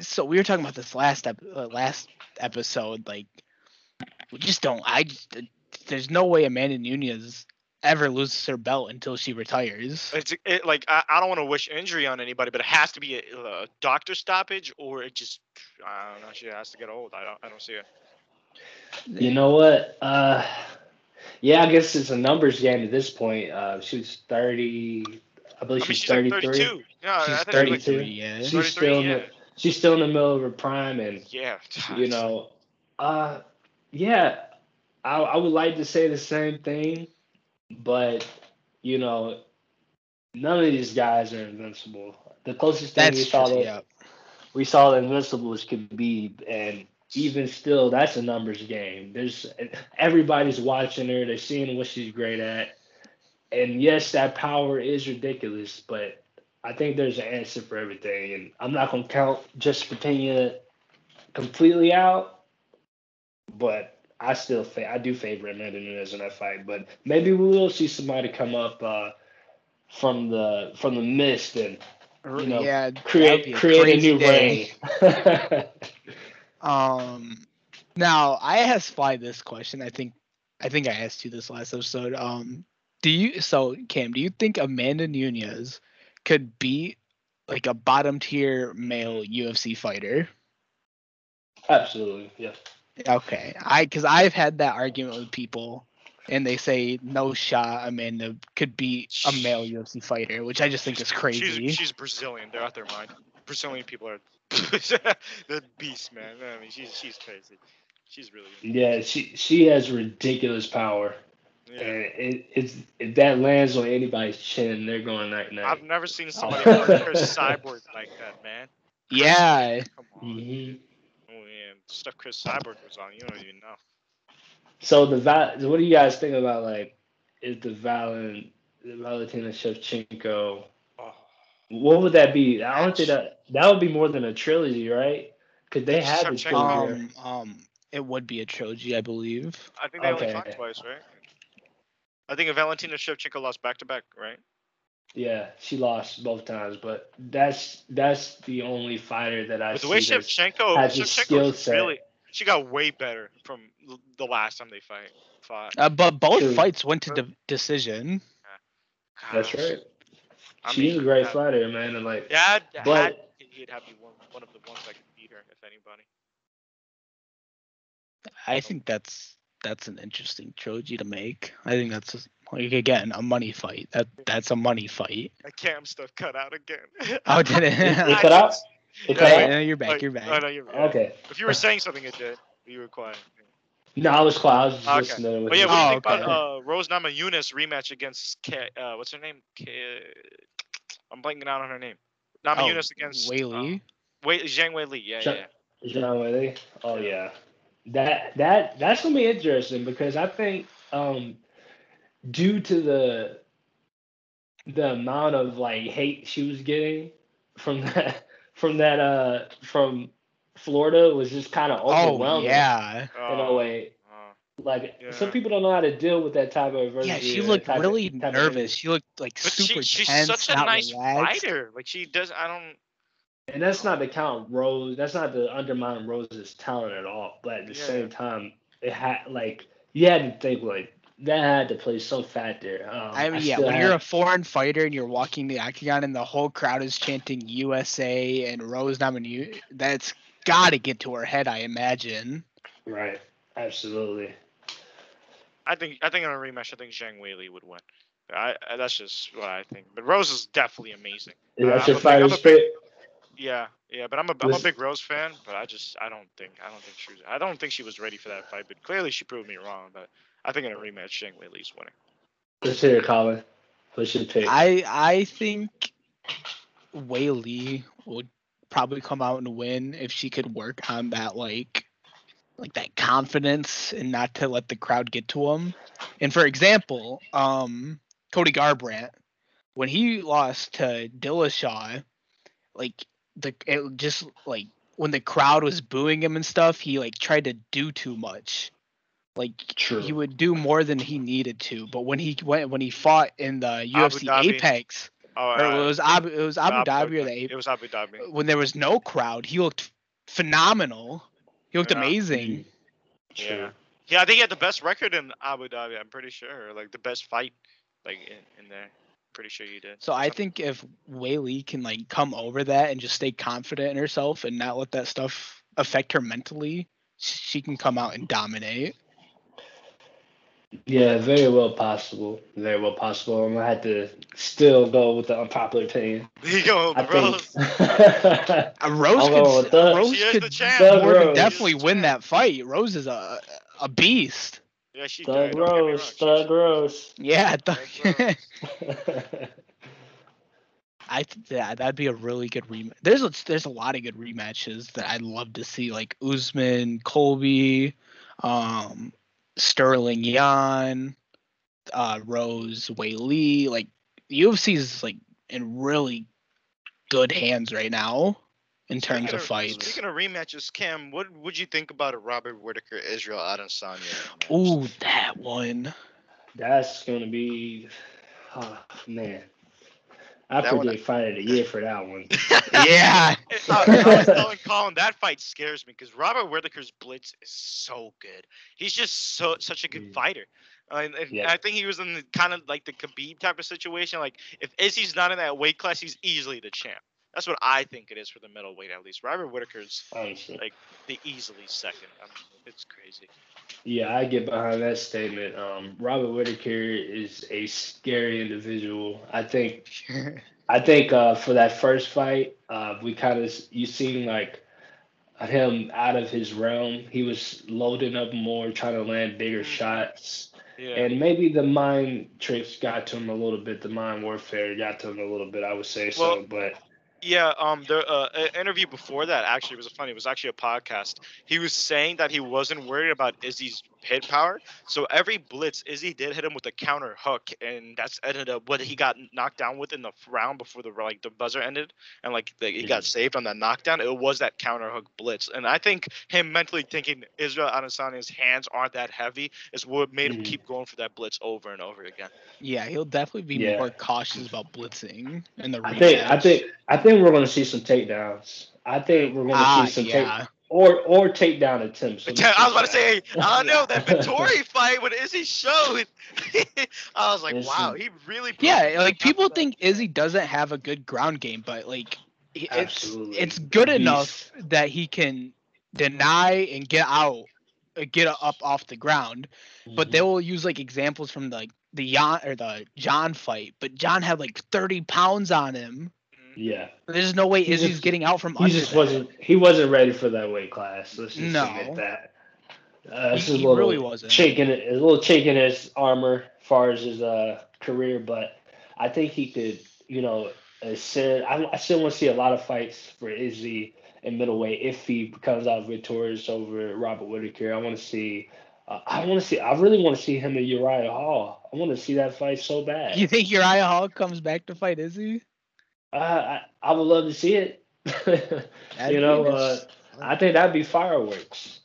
so we were talking about this last ep- uh, last episode. Like, we just don't. I just, there's no way Amanda Nunes ever loses her belt until she retires. It's it, like I, I don't want to wish injury on anybody, but it has to be a, a doctor stoppage, or it just I don't know. She has to get old. I don't I don't see it. You know what? Uh, yeah, I guess it's a numbers game at this point. Uh, she's thirty. I believe I mean, she's, she's like 33. 32. Yeah, She's I think she's like- 33. Yeah. She's 33, still in yeah. the, she's still in the middle of her prime, and Yeah. you know, uh, yeah, I, I would like to say the same thing, but you know, none of these guys are invincible. The closest thing we saw true. that Yeah. we saw the Invincibles could be, and even still, that's a numbers game. There's everybody's watching her. They're seeing what she's great at, and yes, that power is ridiculous. But I think there's an answer for everything, and I'm not gonna count Jessica Pena completely out, but I still fa- I do favor Amanda Nunes in that fight. But maybe we will see somebody come up uh, from the from the mist and you know, yeah. create a create a new day. reign. (laughs) Um, now I asked Fly this question. I think, I think I asked you this last episode. Um, Do you so Cam? Do you think Amanda Nunes could beat like a bottom tier male UFC fighter? Absolutely, yeah. Okay, I because I've had that argument with people, and they say no shot Amanda could beat a male UFC fighter, which I just think is crazy. She's, she's Brazilian. They're out their mind. Brazilian people are (laughs) the beast, man. I mean, she's she's crazy. She's really good. Yeah, she she has ridiculous power. Yeah. And it, it's if that lands on anybody's chin, they're going night night. I've never seen (laughs) somebody murder a cyborg like that, man. yeah, Come on. hmm Oh yeah, stuff Cris Cyborg was on. You don't even know. So the Val, what do you guys think about like is the Valen, the Valentina Shevchenko? Oh, What would that be? I don't think that that would be more than a trilogy, right? Because they had the Shevchenko. trilogy. um, um, it would be a trilogy, I believe. I think they only Okay. fought twice, right? I think Valentina Shevchenko lost back to back, right? Yeah, she lost both times, but that's that's the only fighter that I But the see way Shevchenko, has the skill Shevchenko set. really, she got way better from the last time they fight. Fought. Uh, but both True. fights went to de- decision. That's right. I She's mean, a great yeah. fighter, man, and like Dad, But- had, he'd have be one, one of the ones that could beat her, if anybody. I think that's that's an interesting trilogy to make. I think that's just, like again a money fight. That that's a money fight. That cam stuff cut out again. (laughs) Oh, did it? it I cut out. just- It cut Hey, out. no, you're back. Like, You're back. Oh, no, you're Okay. If you were saying something, it did. You were quiet. No, I was quiet. I was just Okay. listening. But yeah, you. what do you Oh, think okay. about uh, Rose Namajunas rematch against K, uh, what's her name? K, I'm blanking out on her name. Namajunas against Oh, Weili. Uh, Wei Zhang Weili. Yeah, Zhang- yeah, yeah. Zhang Weili. Oh yeah, that that that's gonna be interesting because I think um due to the the amount of like hate she was getting from (laughs) that from that uh from Florida was just kind of Oh overwhelming yeah. in a Oh, way. oh. Like some people don't know how to deal with that type of adversity. Yeah, she looked type of- really type of nervous. She looked like But super she, she's tense, such a nice relaxed. fighter. Like she does. I don't. And that's not to count Rose. That's not to undermine Rose's talent at all. But at the Yeah. same time, it had like you had to think like that had to play some factor. Um, I mean, yeah, when had- you're a foreign fighter and you're walking the octagon and the whole crowd is chanting USA and Rose Namajunas, that's got to get to her head, I imagine. right, absolutely. I think. I think in a rematch, I think Zhang Weili would win. I, I that's just what I think. But Rose is definitely amazing. Is Uh, your a big- Yeah, yeah. But I'm a I'm a big Rose fan. But I just I don't think I don't think she was I don't think she was ready for that fight. But clearly she proved me wrong. But I think in a rematch, Zhang Weili's winning. Let's hear it, Colin. What's your pick? I I think Weili would probably come out and win if she could work on that like like that confidence and not to let the crowd get to him. And for example, um Cody Garbrandt when he lost to Dillashaw, like the it just like when the crowd was booing him and stuff, he like tried to do too much. Like True. he would do more than he needed to. But when he went when he fought in the UFC Dhabi. Apex, Oh, uh, it was Abu, it was Abu Dhabi or the It was Abu Dhabi. when there was no crowd, he looked phenomenal. He looked Yeah. amazing. True. Yeah. Yeah, I think he had the best record in Abu Dhabi. I'm pretty sure, like the best fight, like in, in there. Pretty sure you did. So I think if Weili can like come over that and just stay confident in herself and not let that stuff affect her mentally, she can come out and dominate. Yeah, very well possible. Very well possible. I'm gonna have to still go with the unpopular opinion. There you go, I bro. think. Rose (laughs) I'll with could, Rose could the champ. Thug more than Rose. definitely She is the win that fight. Rose is a a beast. Yeah, she Thug did. don't Rose, wrong, she- Thug Rose. Yeah, (laughs) I Thug thought- I think that that'd be a really good rematch. There's a, there's a lot of good rematches that I'd love to see, like Usman, Colby, um, Sterling, Yan, uh, Rose, Weili. Like UFC is like in really good hands right now in terms Speaking of fights. Speaking of rematches, Cam, what would you think about a Robert Whitaker Israel Adesanya? rematch? Ooh, that one. That's gonna be, oh man. I That one- predict fight of the year for that one. (laughs) Yeah. (laughs) I was telling Colin that fight scares me because Robert Whitaker's blitz is so good. He's just so such a good Mm. fighter. Uh, and, and Yeah. I think he was in the kind of like the Khabib type of situation. Like if Izzy's not in that weight class, he's easily the champ. That's what I think it is for the middleweight at least. Robert Whitaker's like the easily second. I mean, it's crazy. Yeah, I get behind that statement. Um, Robert Whitaker is a scary individual. I think (laughs) I think uh, for that first fight, uh, we kind of you seen like him out of his realm. He was loading up more, trying to land bigger shots, Yeah. and maybe the mind tricks got to him a little bit. The mind warfare got to him a little bit. I would say so, but Yeah, um, the uh, interview before that actually was funny. It was actually a podcast. He was saying that he wasn't worried about Izzy's hit power. So every blitz, Izzy did hit him with a counter hook, and that's ended up what he got knocked down with in the round before the like the buzzer ended, and like the, he got Mhm. saved on that knockdown. It was that counter hook blitz, and I think him mentally thinking Israel Adesanya's hands aren't that heavy is what made him Mhm. keep going for that blitz over and over again. Yeah, he'll definitely be Yeah. more cautious about blitzing in the I think I think I think we're going to see some takedowns. I think we're going to Ah, see some take yeah. Or or takedown attempts. (laughs) Let I was about to say say, I know that (laughs) Vettori fight when Izzy showed. (laughs) I was like, Izzy- wow, he really. Yeah, like people do that. think Izzy doesn't have a good ground game, but like he- it's Absolutely. it's good Beast. enough that he can deny and get out, uh, get up off the ground. But they Mhm. will use like examples from like the Jan or the John fight, but John had like 30 pounds on him. Yeah, There's no way He Izzy's just- getting out from he just that. wasn't he wasn't ready for that weight class. Let's just No. admit that. Uh, He- he really wasn't. it, a little in his armor as far as his uh, career, but I think he could, you know, ascend. I, I still want to see a lot of fights for Izzy in middleweight if he comes out victorious over Robert Whitaker. I want to see. Uh, I want to see. I really want to see him and Uriah Hall. I want to see that fight so bad. You think Uriah Hall comes back to fight Izzy? Uh, I I would love to see it. (laughs) You know, uh, I think that'd be fireworks.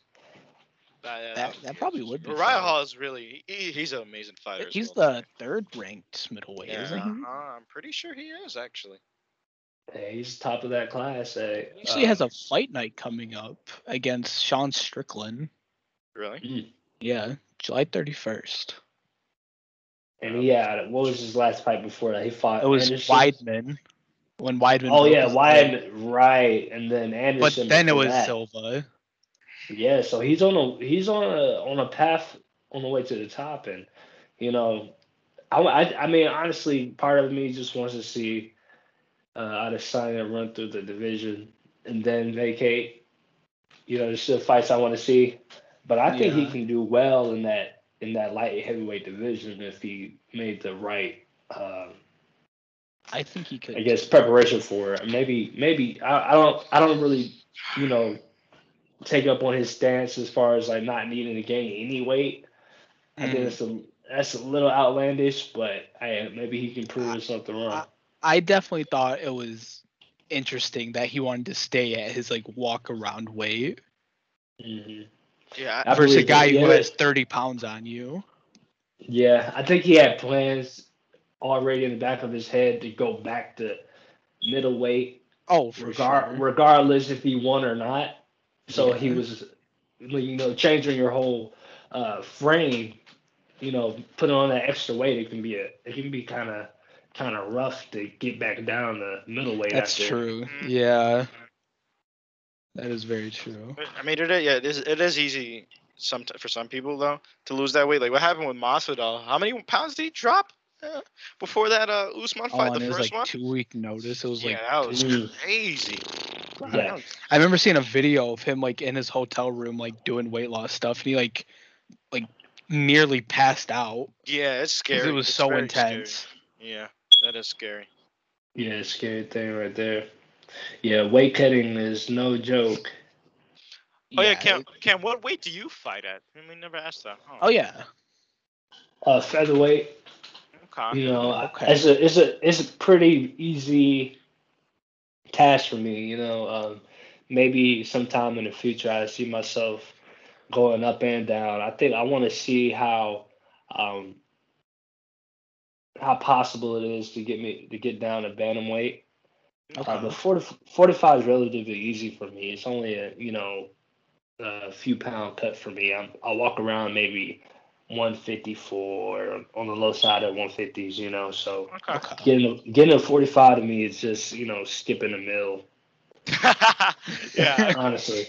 Uh, yeah, That- that probably would be Uriah. Hall is really he, he's an amazing fighter. He's well. the third ranked middleweight, Yeah, isn't he? uh-huh, I'm pretty sure he is actually. Hey, he's top of that class. Hey. He actually Uh, has a fight night coming up against Sean Strickland. Really? Yeah, July 31st. And he had what was his last fight before that? He fought. It was Anderson? Weidman. When Weidman. Oh yeah, his leg. Weidman. Right, and then Anderson. But then it was that. Silva. Yeah, so he's on a he's on a on a path on the way to the top, and you know, I I, I mean honestly, part of me just wants to see uh, Adesanya run through the division and then vacate. You know, there's still fights I want to see, but I think he can do well in that in that light heavyweight division if he made the right. Um, I think he could. I guess preparation for it. Maybe maybe I, I don't I don't really you know take up on his stance as far as like not needing to gain any weight. I think Mm. that's a that's a little outlandish, but hey, maybe he can prove us something wrong. I definitely thought it was interesting that he wanted to stay at his like walk around weight hmm Yeah. Versus a guy who has 30 pounds on you. Yeah, I think he had plans already in the back of his head to go back to middleweight, Oh, for regar- sure. regardless if he won or not. So he was, you know, changing your whole uh, frame. You know, putting on that extra weight, it can be a, it can be kind of, kind of rough to get back down to middleweight. That's after. true. Mhm. Yeah. That is very true. I mean, it, is- yeah, it is, it is easy some for some people though to lose that weight. Like what happened with Masvidal? How many pounds did he drop uh, before that uh, Usman Oh, fight? and the it was first like one. two week notice. It was yeah, like that was crazy. Yeah. I remember seeing a video of him like in his hotel room like doing weight loss stuff and he like like nearly passed out Yeah, it's 'cause scary. it was It's so intense. Scary. Yeah, that is scary. Yeah, scary thing right there. Yeah, weight cutting is no joke. Oh yeah, Cam, it- Cam, what weight do you fight at? I mean, we never asked that. Huh. Oh yeah. Uh, featherweight, Okay. you know, Okay. it's a it's a it's a pretty easy task for me. You know, um, maybe sometime in the future I see myself going up and down. I think I want to see how um, how possible it is to get me to get down to bantamweight. Okay. Uh, but 40, 45 is relatively easy for me. It's only a you know a few pound cut for me. I'm, I'll walk around maybe 154 on the low side of 150s. You know, so Okay. Okay. getting a, getting a 45 to me is just you know skipping a mill. (laughs) yeah. honestly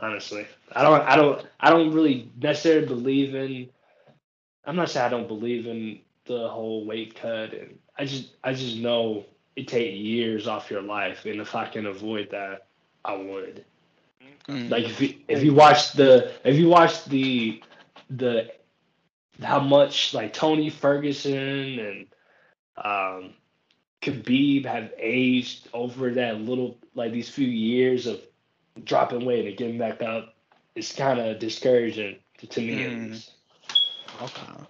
honestly i don't i don't i don't really necessarily believe in i'm not saying i don't believe in the whole weight cut and i just i just know it takes years off your life and if i can avoid that i would Mm. like if you if you watch the if you watch the the how much like tony ferguson and um Khabib have aged over that little like these few years of dropping weight and getting back up, it's kind of discouraging to, to me at Mm. least. Okay.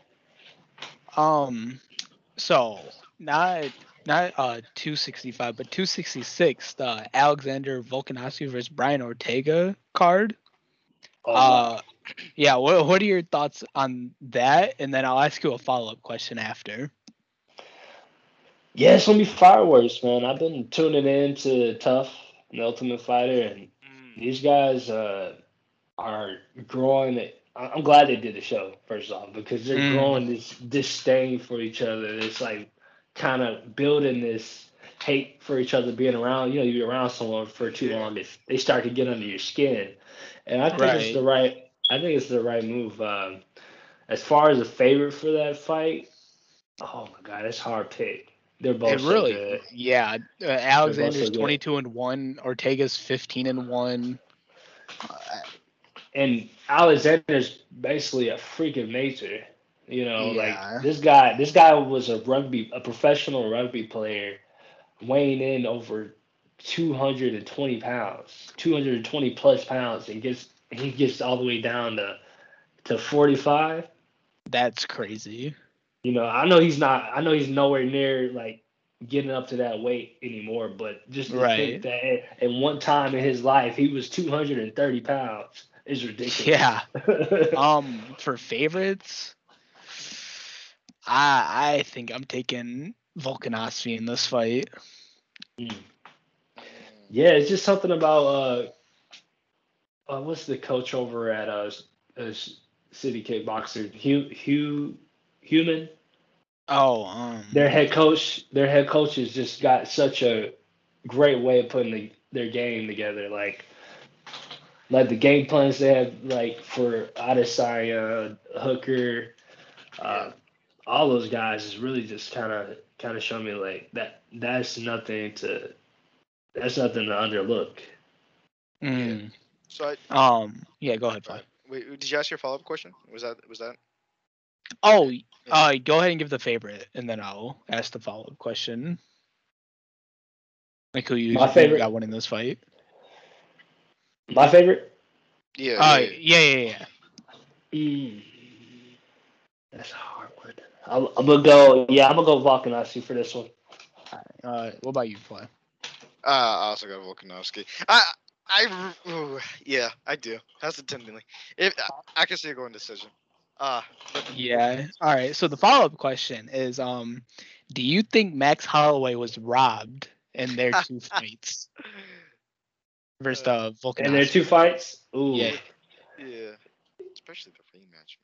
Um, so not not uh 265, but 266, the Alexander Volkanovski versus Brian Ortega card. Oh, Uh, yeah. What what are your thoughts on that? And then I'll ask you a follow up question after. yeah, it's gonna be fireworks, man. I've been tuning in to Tough and Ultimate Fighter, and Mm. these guys uh, are growing. It. I- I'm glad they did the show first off because they're Mm. growing this disdain for each other. It's like kind of building this hate for each other, being around. You know, you be around someone for too long, if they start to get under your skin, and I think Right. it's the right. I think it's the right move. Um, as far as a favorite for that fight, oh my god, it's hard pick. They're both so really, good. yeah. Uh, Alexander's good. 22 and one. Ortega's 15 and one. Uh, and Alexander's basically a freak of nature. You know, Yeah. like this guy. This guy was a rugby, a professional rugby player, weighing in over two hundred and twenty pounds, two hundred and twenty plus pounds, and gets he gets all the way down to to forty five. that's crazy. You know, I know he's not. I know he's nowhere near like getting up to that weight anymore. But just to Right. think that at, one time in his life he was two hundred and thirty pounds is ridiculous. Yeah. (laughs) Um, for favorites, I I think I'm taking Volkanovski in this fight. Yeah, it's just something about uh, uh what's the coach over at uh, uh City Kickboxer? Hugh Hugh Human. Oh, um, Their head coach. Their head coach has just got such a great way of putting the, their game together. Like, like the game plans they have, like for Adesanya, Hooker, uh, all those guys is really just kind of kind of show me like that. That's nothing to. That's nothing to underlook. mm, So I, um, yeah, go ahead, Fly. wait, did you ask your follow up question? Was that was that? Oh, uh, go ahead and give the favorite, and then I'll ask the follow up question. Like who you My think favorite- got winning this fight? My favorite. Yeah. Uh, yeah, yeah, yeah, yeah. Mm, that's a hard one. I'm, I'm gonna go. Yeah, I'm gonna go Volkanovski for this one. Uh, what about you, Fly? Uh, I also got Volkanovski. I, I, ooh, yeah, I do. that's Hesitantly, if I can see a going decision. Uh, Yeah. All right. So the follow up question is, um, do you think Max Holloway was robbed in their (laughs) two fights versus the Volkanovski? And there are two fights. Ooh, Yeah. yeah, especially the rematch,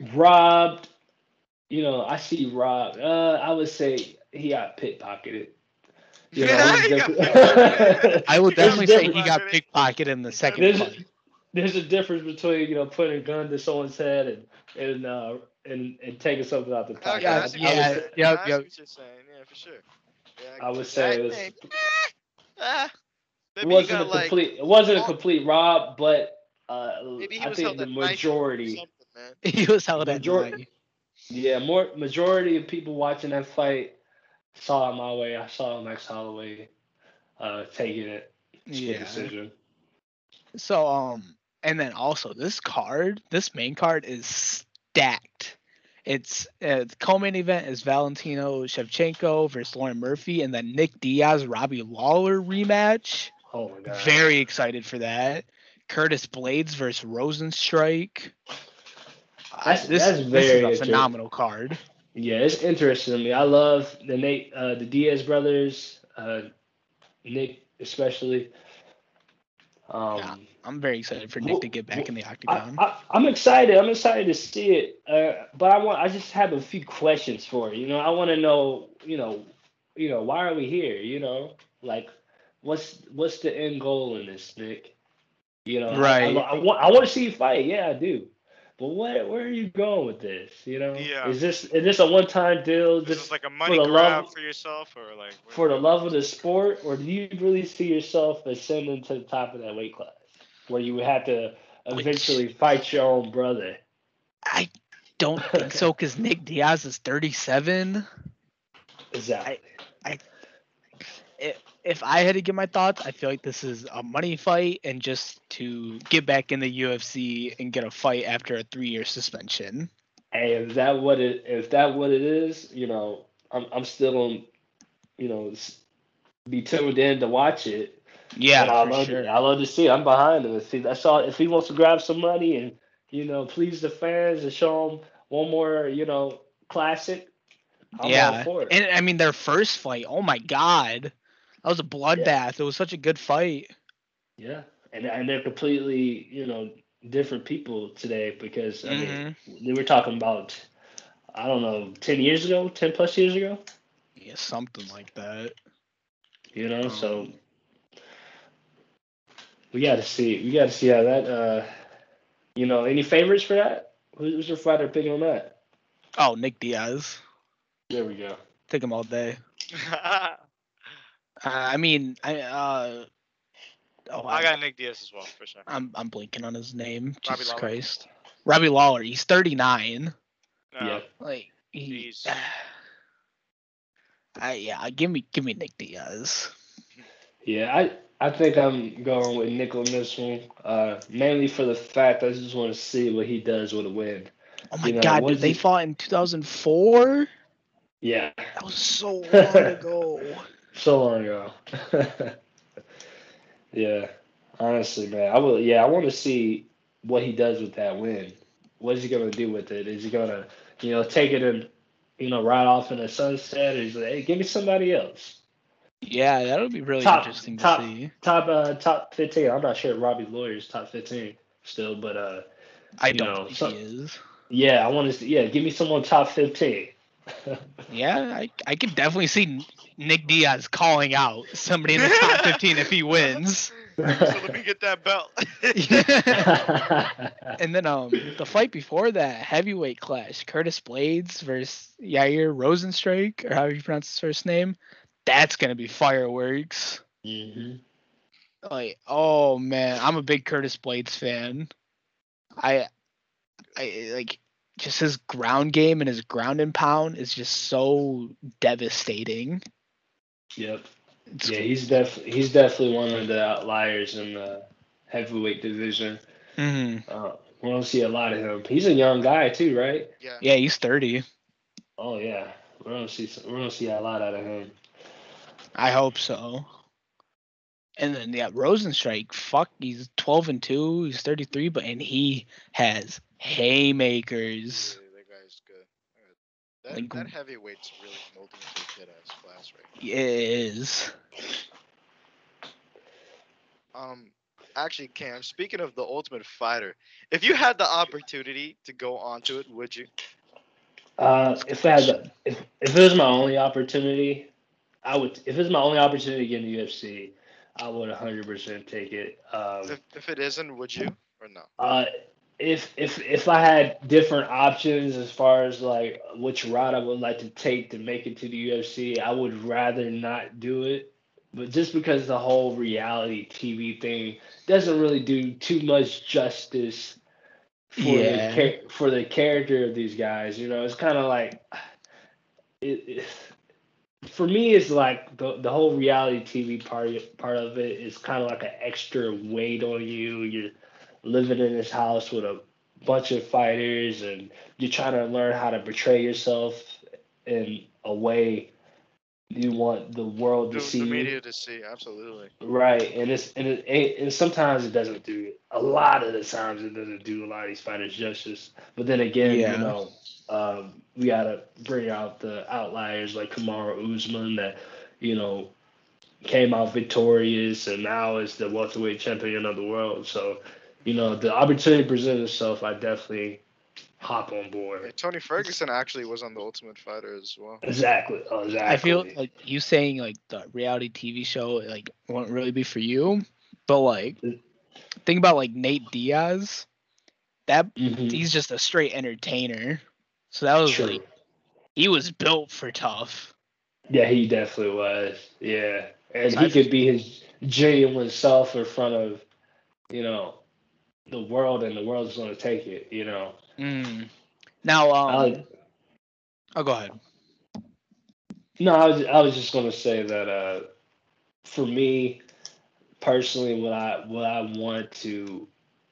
man. Gosh. robbed. You know, I see robbed. Uh, I would say he got pickpocketed. You know, Yeah, it's he got I would definitely say he got pickpocketed in the second There's- fight. There's a difference between you know putting a gun to someone's head and and uh, and, and taking something out the pocket. Okay, Yeah, I see would yeah, say- yeah. I see yep. what you're saying. Yeah, for sure. Yeah, I would say it was- think, eh, ah, It maybe you wasn't a got, like, complete. It wasn't a complete rob, but uh, I think the at knife or majority. man. (laughs) He was held at Major- night. Yeah, more majority of people watching that fight saw it my way. I saw Max Holloway uh, taking it. Yeah. decision. So um, and then also this card, this main card is stacked. It's uh, the co-main event is Valentino Shevchenko versus Lauren Murphy, and then Nick Diaz Robbie Lawler rematch. Oh my god. Very excited for that. Curtis Blaydes versus Rozenstruik. That's- this, that's this very is a phenomenal card. Yeah, it's interesting to me. I love the Nate, uh, the Diaz brothers, uh, Nick especially. Um, Yeah, I'm very excited for Nick to get back in the octagon. I, I'm excited. I'm excited to see it. Uh, but I want. I just have a few questions for you. You know, I want to know. You know, you know, why are we here? You know, like, what's what's the end goal in this, Nick? You know, I- Right. I, I, want. I want to see you fight. Yeah, I do. But what? Where are you going with this? You know, Yeah. is this is this a one time deal? Is this Just like a money the grab love- for yourself, or like for the love of the sport, or do you really see yourself ascending to the top of that weight class, where you would have to Which- eventually fight your own brother? I don't (laughs) think so because Nick Diaz is 37. Exactly. I- If I had to give my thoughts, I feel like this is a money fight and just to get back in the UFC and get a fight after a three-year suspension. Hey, is that what it if that what it is, you know, I'm I'm still gonna, you know, be tuned in to watch it. Yeah, I for love sure. it. I love to see. it. I'm behind him. If he, that's all. If he wants to grab some money and you know please the fans and show them one more, you know, classic. I'm all yeah, for it. and I mean their first fight. Oh my god, that was a bloodbath. It was such a good fight. Yeah, and and they're completely you know different people today because I mean Mhm. they were talking about I don't know ten years ago, ten plus years ago. Yeah, something like that. You know, so Um, we got to see. We got to see how that. uh You know, any favorites for that? Who- Who's your fighter picking on that? Oh, Nick Diaz. There we go. Take him all day. (laughs) Uh, I mean, I uh. Oh, I I, got Nick Diaz as well for sure. I'm I'm blinking on his name. Robbie Jesus Lawler. Christ. Robbie Lawler. He's 39. No. Yeah. Like he. Jeez. (sighs) I yeah. Give me give me Nick Diaz. Yeah, I I think I'm going with Nick on this one. Uh, mainly for the fact I just want to see what he does with a win. Oh my You know, God! what Dude, they he- fought in 2004. Yeah, That was so (laughs) long ago. So long ago. (laughs) yeah, honestly, man, I will. Yeah, I want to see what he does with that win. What is he gonna do with it? Is he gonna, you know, take it and, you know, ride off in the sunset? Or is he like, hey, give me somebody else? Yeah, that'll be really Top- interesting top- to see. Top, uh, top fifteen. I'm not sure Robbie Lawler's top fifteen still, but uh, I don't know, think some- he is. yeah, I want to. see Yeah, give me someone top fifteen. Yeah, I I could definitely see Nick Diaz calling out somebody in the top (laughs) 15 if he wins. so let me get that belt. (laughs) (laughs) and then um the fight before that heavyweight clash, Curtis Blaydes versus Yair Rozenstruik, or how you pronounce his first name, that's gonna be fireworks. hmm Like, oh man, I'm a big Curtis Blaydes fan. I, I like just his ground game and his ground and pound is just so devastating. Yep. It's, Yeah, he's def he's definitely one of the outliers in the heavyweight division. Mhm. Uh, we don't see a lot of him. He's a young guy too, right? Yeah. Yeah, he's 30. Oh yeah, we don't see we don't see a lot out of him. I hope so. And then yeah, Rozenstruik, fuck, he's 12 and 2, he's 33, but and he has haymakers. Yeah, that guy's good. That, Like- that heavyweight's really molding into a good ass class right He is. Um, actually, Cam. Speaking of the Ultimate Fighter, if you had the opportunity to go onto it, would you? Uh, if I had the, if if it was my only opportunity, I would. If it was my only opportunity to get in the UFC, I would 100% take it. Um, If, if it isn't, would you or no? Uh, if if if I had different options as far as like which route I would like to take to make it to the UFC, I would rather not do it. But just because the whole reality TV thing doesn't really do too much justice for Yeah. the for the character of these guys, you know, it's kind of like it, it. For me, it's like the the whole reality TV part part of it is kind of like an extra weight on you. You're living in this house with a bunch of fighters and you're trying to learn how to portray yourself in a way you want the world to The, see the you. media to see, absolutely. Right, and it's and it, it and sometimes it doesn't do a lot of the times it doesn't do a lot of these fighters justice. But then again, Yeah. you know, um, we gotta bring out the outliers like Kamaru Usman that you know came out victorious and now is the welterweight champion of the world. So you know, the opportunity presents itself. I definitely hop on Yeah, board. Tony Ferguson actually was on the Ultimate Fighter as well. Exactly. oh, Exactly. I feel like you saying like the reality TV show like won't really be for you, but like think about like Nate Diaz. That Mhm. he's just a straight entertainer. So that was True. like he was built for tough. Yeah, he definitely was. Yeah, and he could be his genuine self in front of, you know, the world, and the world's going to take it. You know. Mm. Now, um, I like- oh, go ahead. no, I was I was just going to say that uh, for me personally, what I what I want to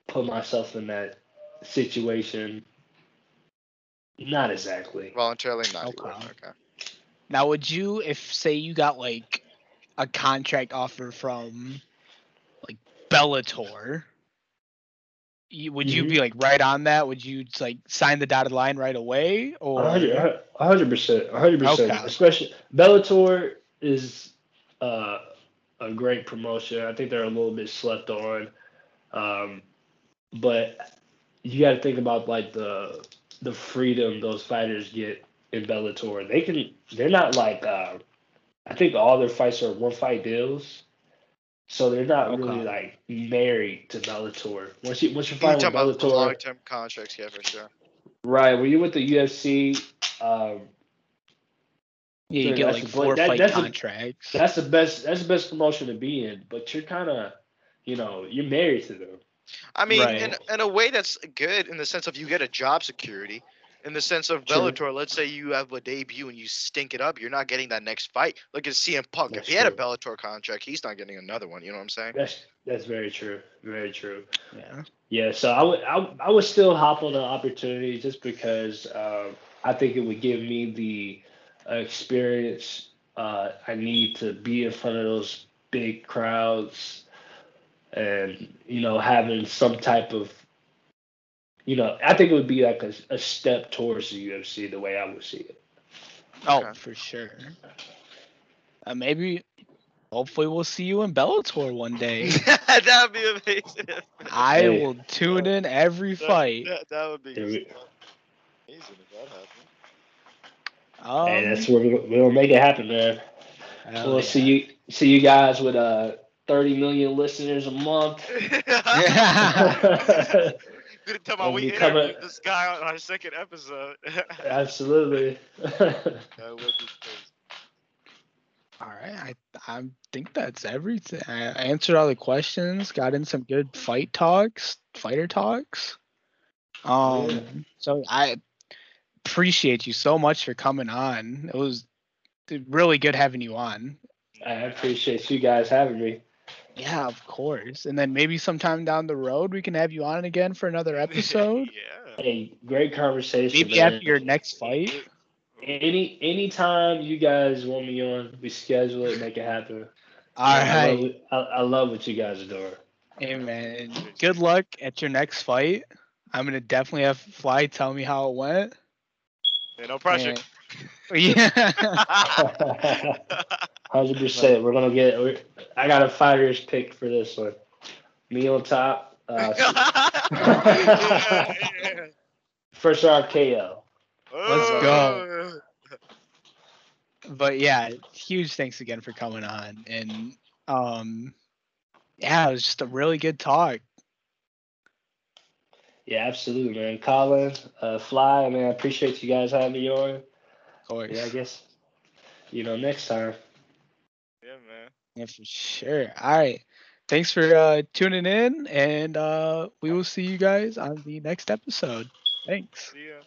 put myself in that situation. Not exactly. Voluntarily, not. Okay. would, okay. Now, would you, if say you got like a contract offer from like Bellator, you, would you Mhm. be like right on that? Would you like sign the dotted line right away, or hundred percent, hundred percent. Okay. Especially Bellator is uh, a great promotion. I think they're a little bit slept on, um, but you got to think about like the the freedom those fighters get in Bellator. They can, they're not like, uh, I think all their fights are one fight deals. So they're not really like married to Bellator. Once you once you You fight with talking about the Bellator, long-term contracts, yeah, for sure. right? When you're with the UFC, um, yeah, you get like four that- fight that's a- contracts? That's the best. That's the best promotion to be in. But you're kind of, you know, you're married to them. I mean, Right. in, in a way, that's good in the sense of you get a job security. In the sense of True. Bellator, let's say you have a debut and you stink it up, you're not getting that next fight. Look at CM Punk. That's if he had a true. Bellator contract, he's not getting another one. You know what I'm saying? That's that's very true. Very true. yeah. Yeah. So I would I, I would still hop on the opportunity just because um, I think it would give me the uh, experience uh, I need to be in front of those big crowds, and you know having some type of you know, I think it would be like a, a step towards the UFC the way I would see it. Oh, Okay. for sure. Uh, maybe, hopefully, we'll see you in Bellator one day. (laughs) that would be amazing. I Hey. will tune in every That- fight. That, that would be amazing if that happened. Um, hey, that's where we, we'll make it happen, man. We'll yeah. see you see you guys with uh 30 million listeners a month. (laughs) Good to tell my we we come interviewed up- this guy on our second episode. (laughs) Absolutely. (laughs) that would be crazy. All right, I I think that's everything. I answered all the questions. Got in some good fight talks, fighter talks. Um, Yeah. so I appreciate you so much for coming on. It was really good having you on. I appreciate you guys having me. Yeah, of course. And then maybe sometime down the road we can have you on again for another (laughs) episode. yeah. Hey, great conversation. maybe man. after your next fight. Any anytime you guys want me on, we schedule it, make it happen. All I right. love, I, I love what you guys are doing. Hey man, good luck at your next fight. I'm gonna definitely have Fly tell me how it went. Yeah, no pressure. And- (laughs) yeah. (laughs) Hundred percent. We're gonna get. We're, I got a fighter's pick for this one. Me on top. Uh, (laughs) Yeah, yeah. (laughs) first round KO. Let's go. but yeah, huge thanks again for coming on. And um yeah, it was just a really good talk. Yeah, absolutely, man. Colin, uh, Fly, man, I appreciate you guys having me on. Of course. Yeah, I guess. You know, next time. Yeah, for sure. All right. Thanks for uh, tuning in, and uh, we will see you guys on the next episode. Thanks. See ya.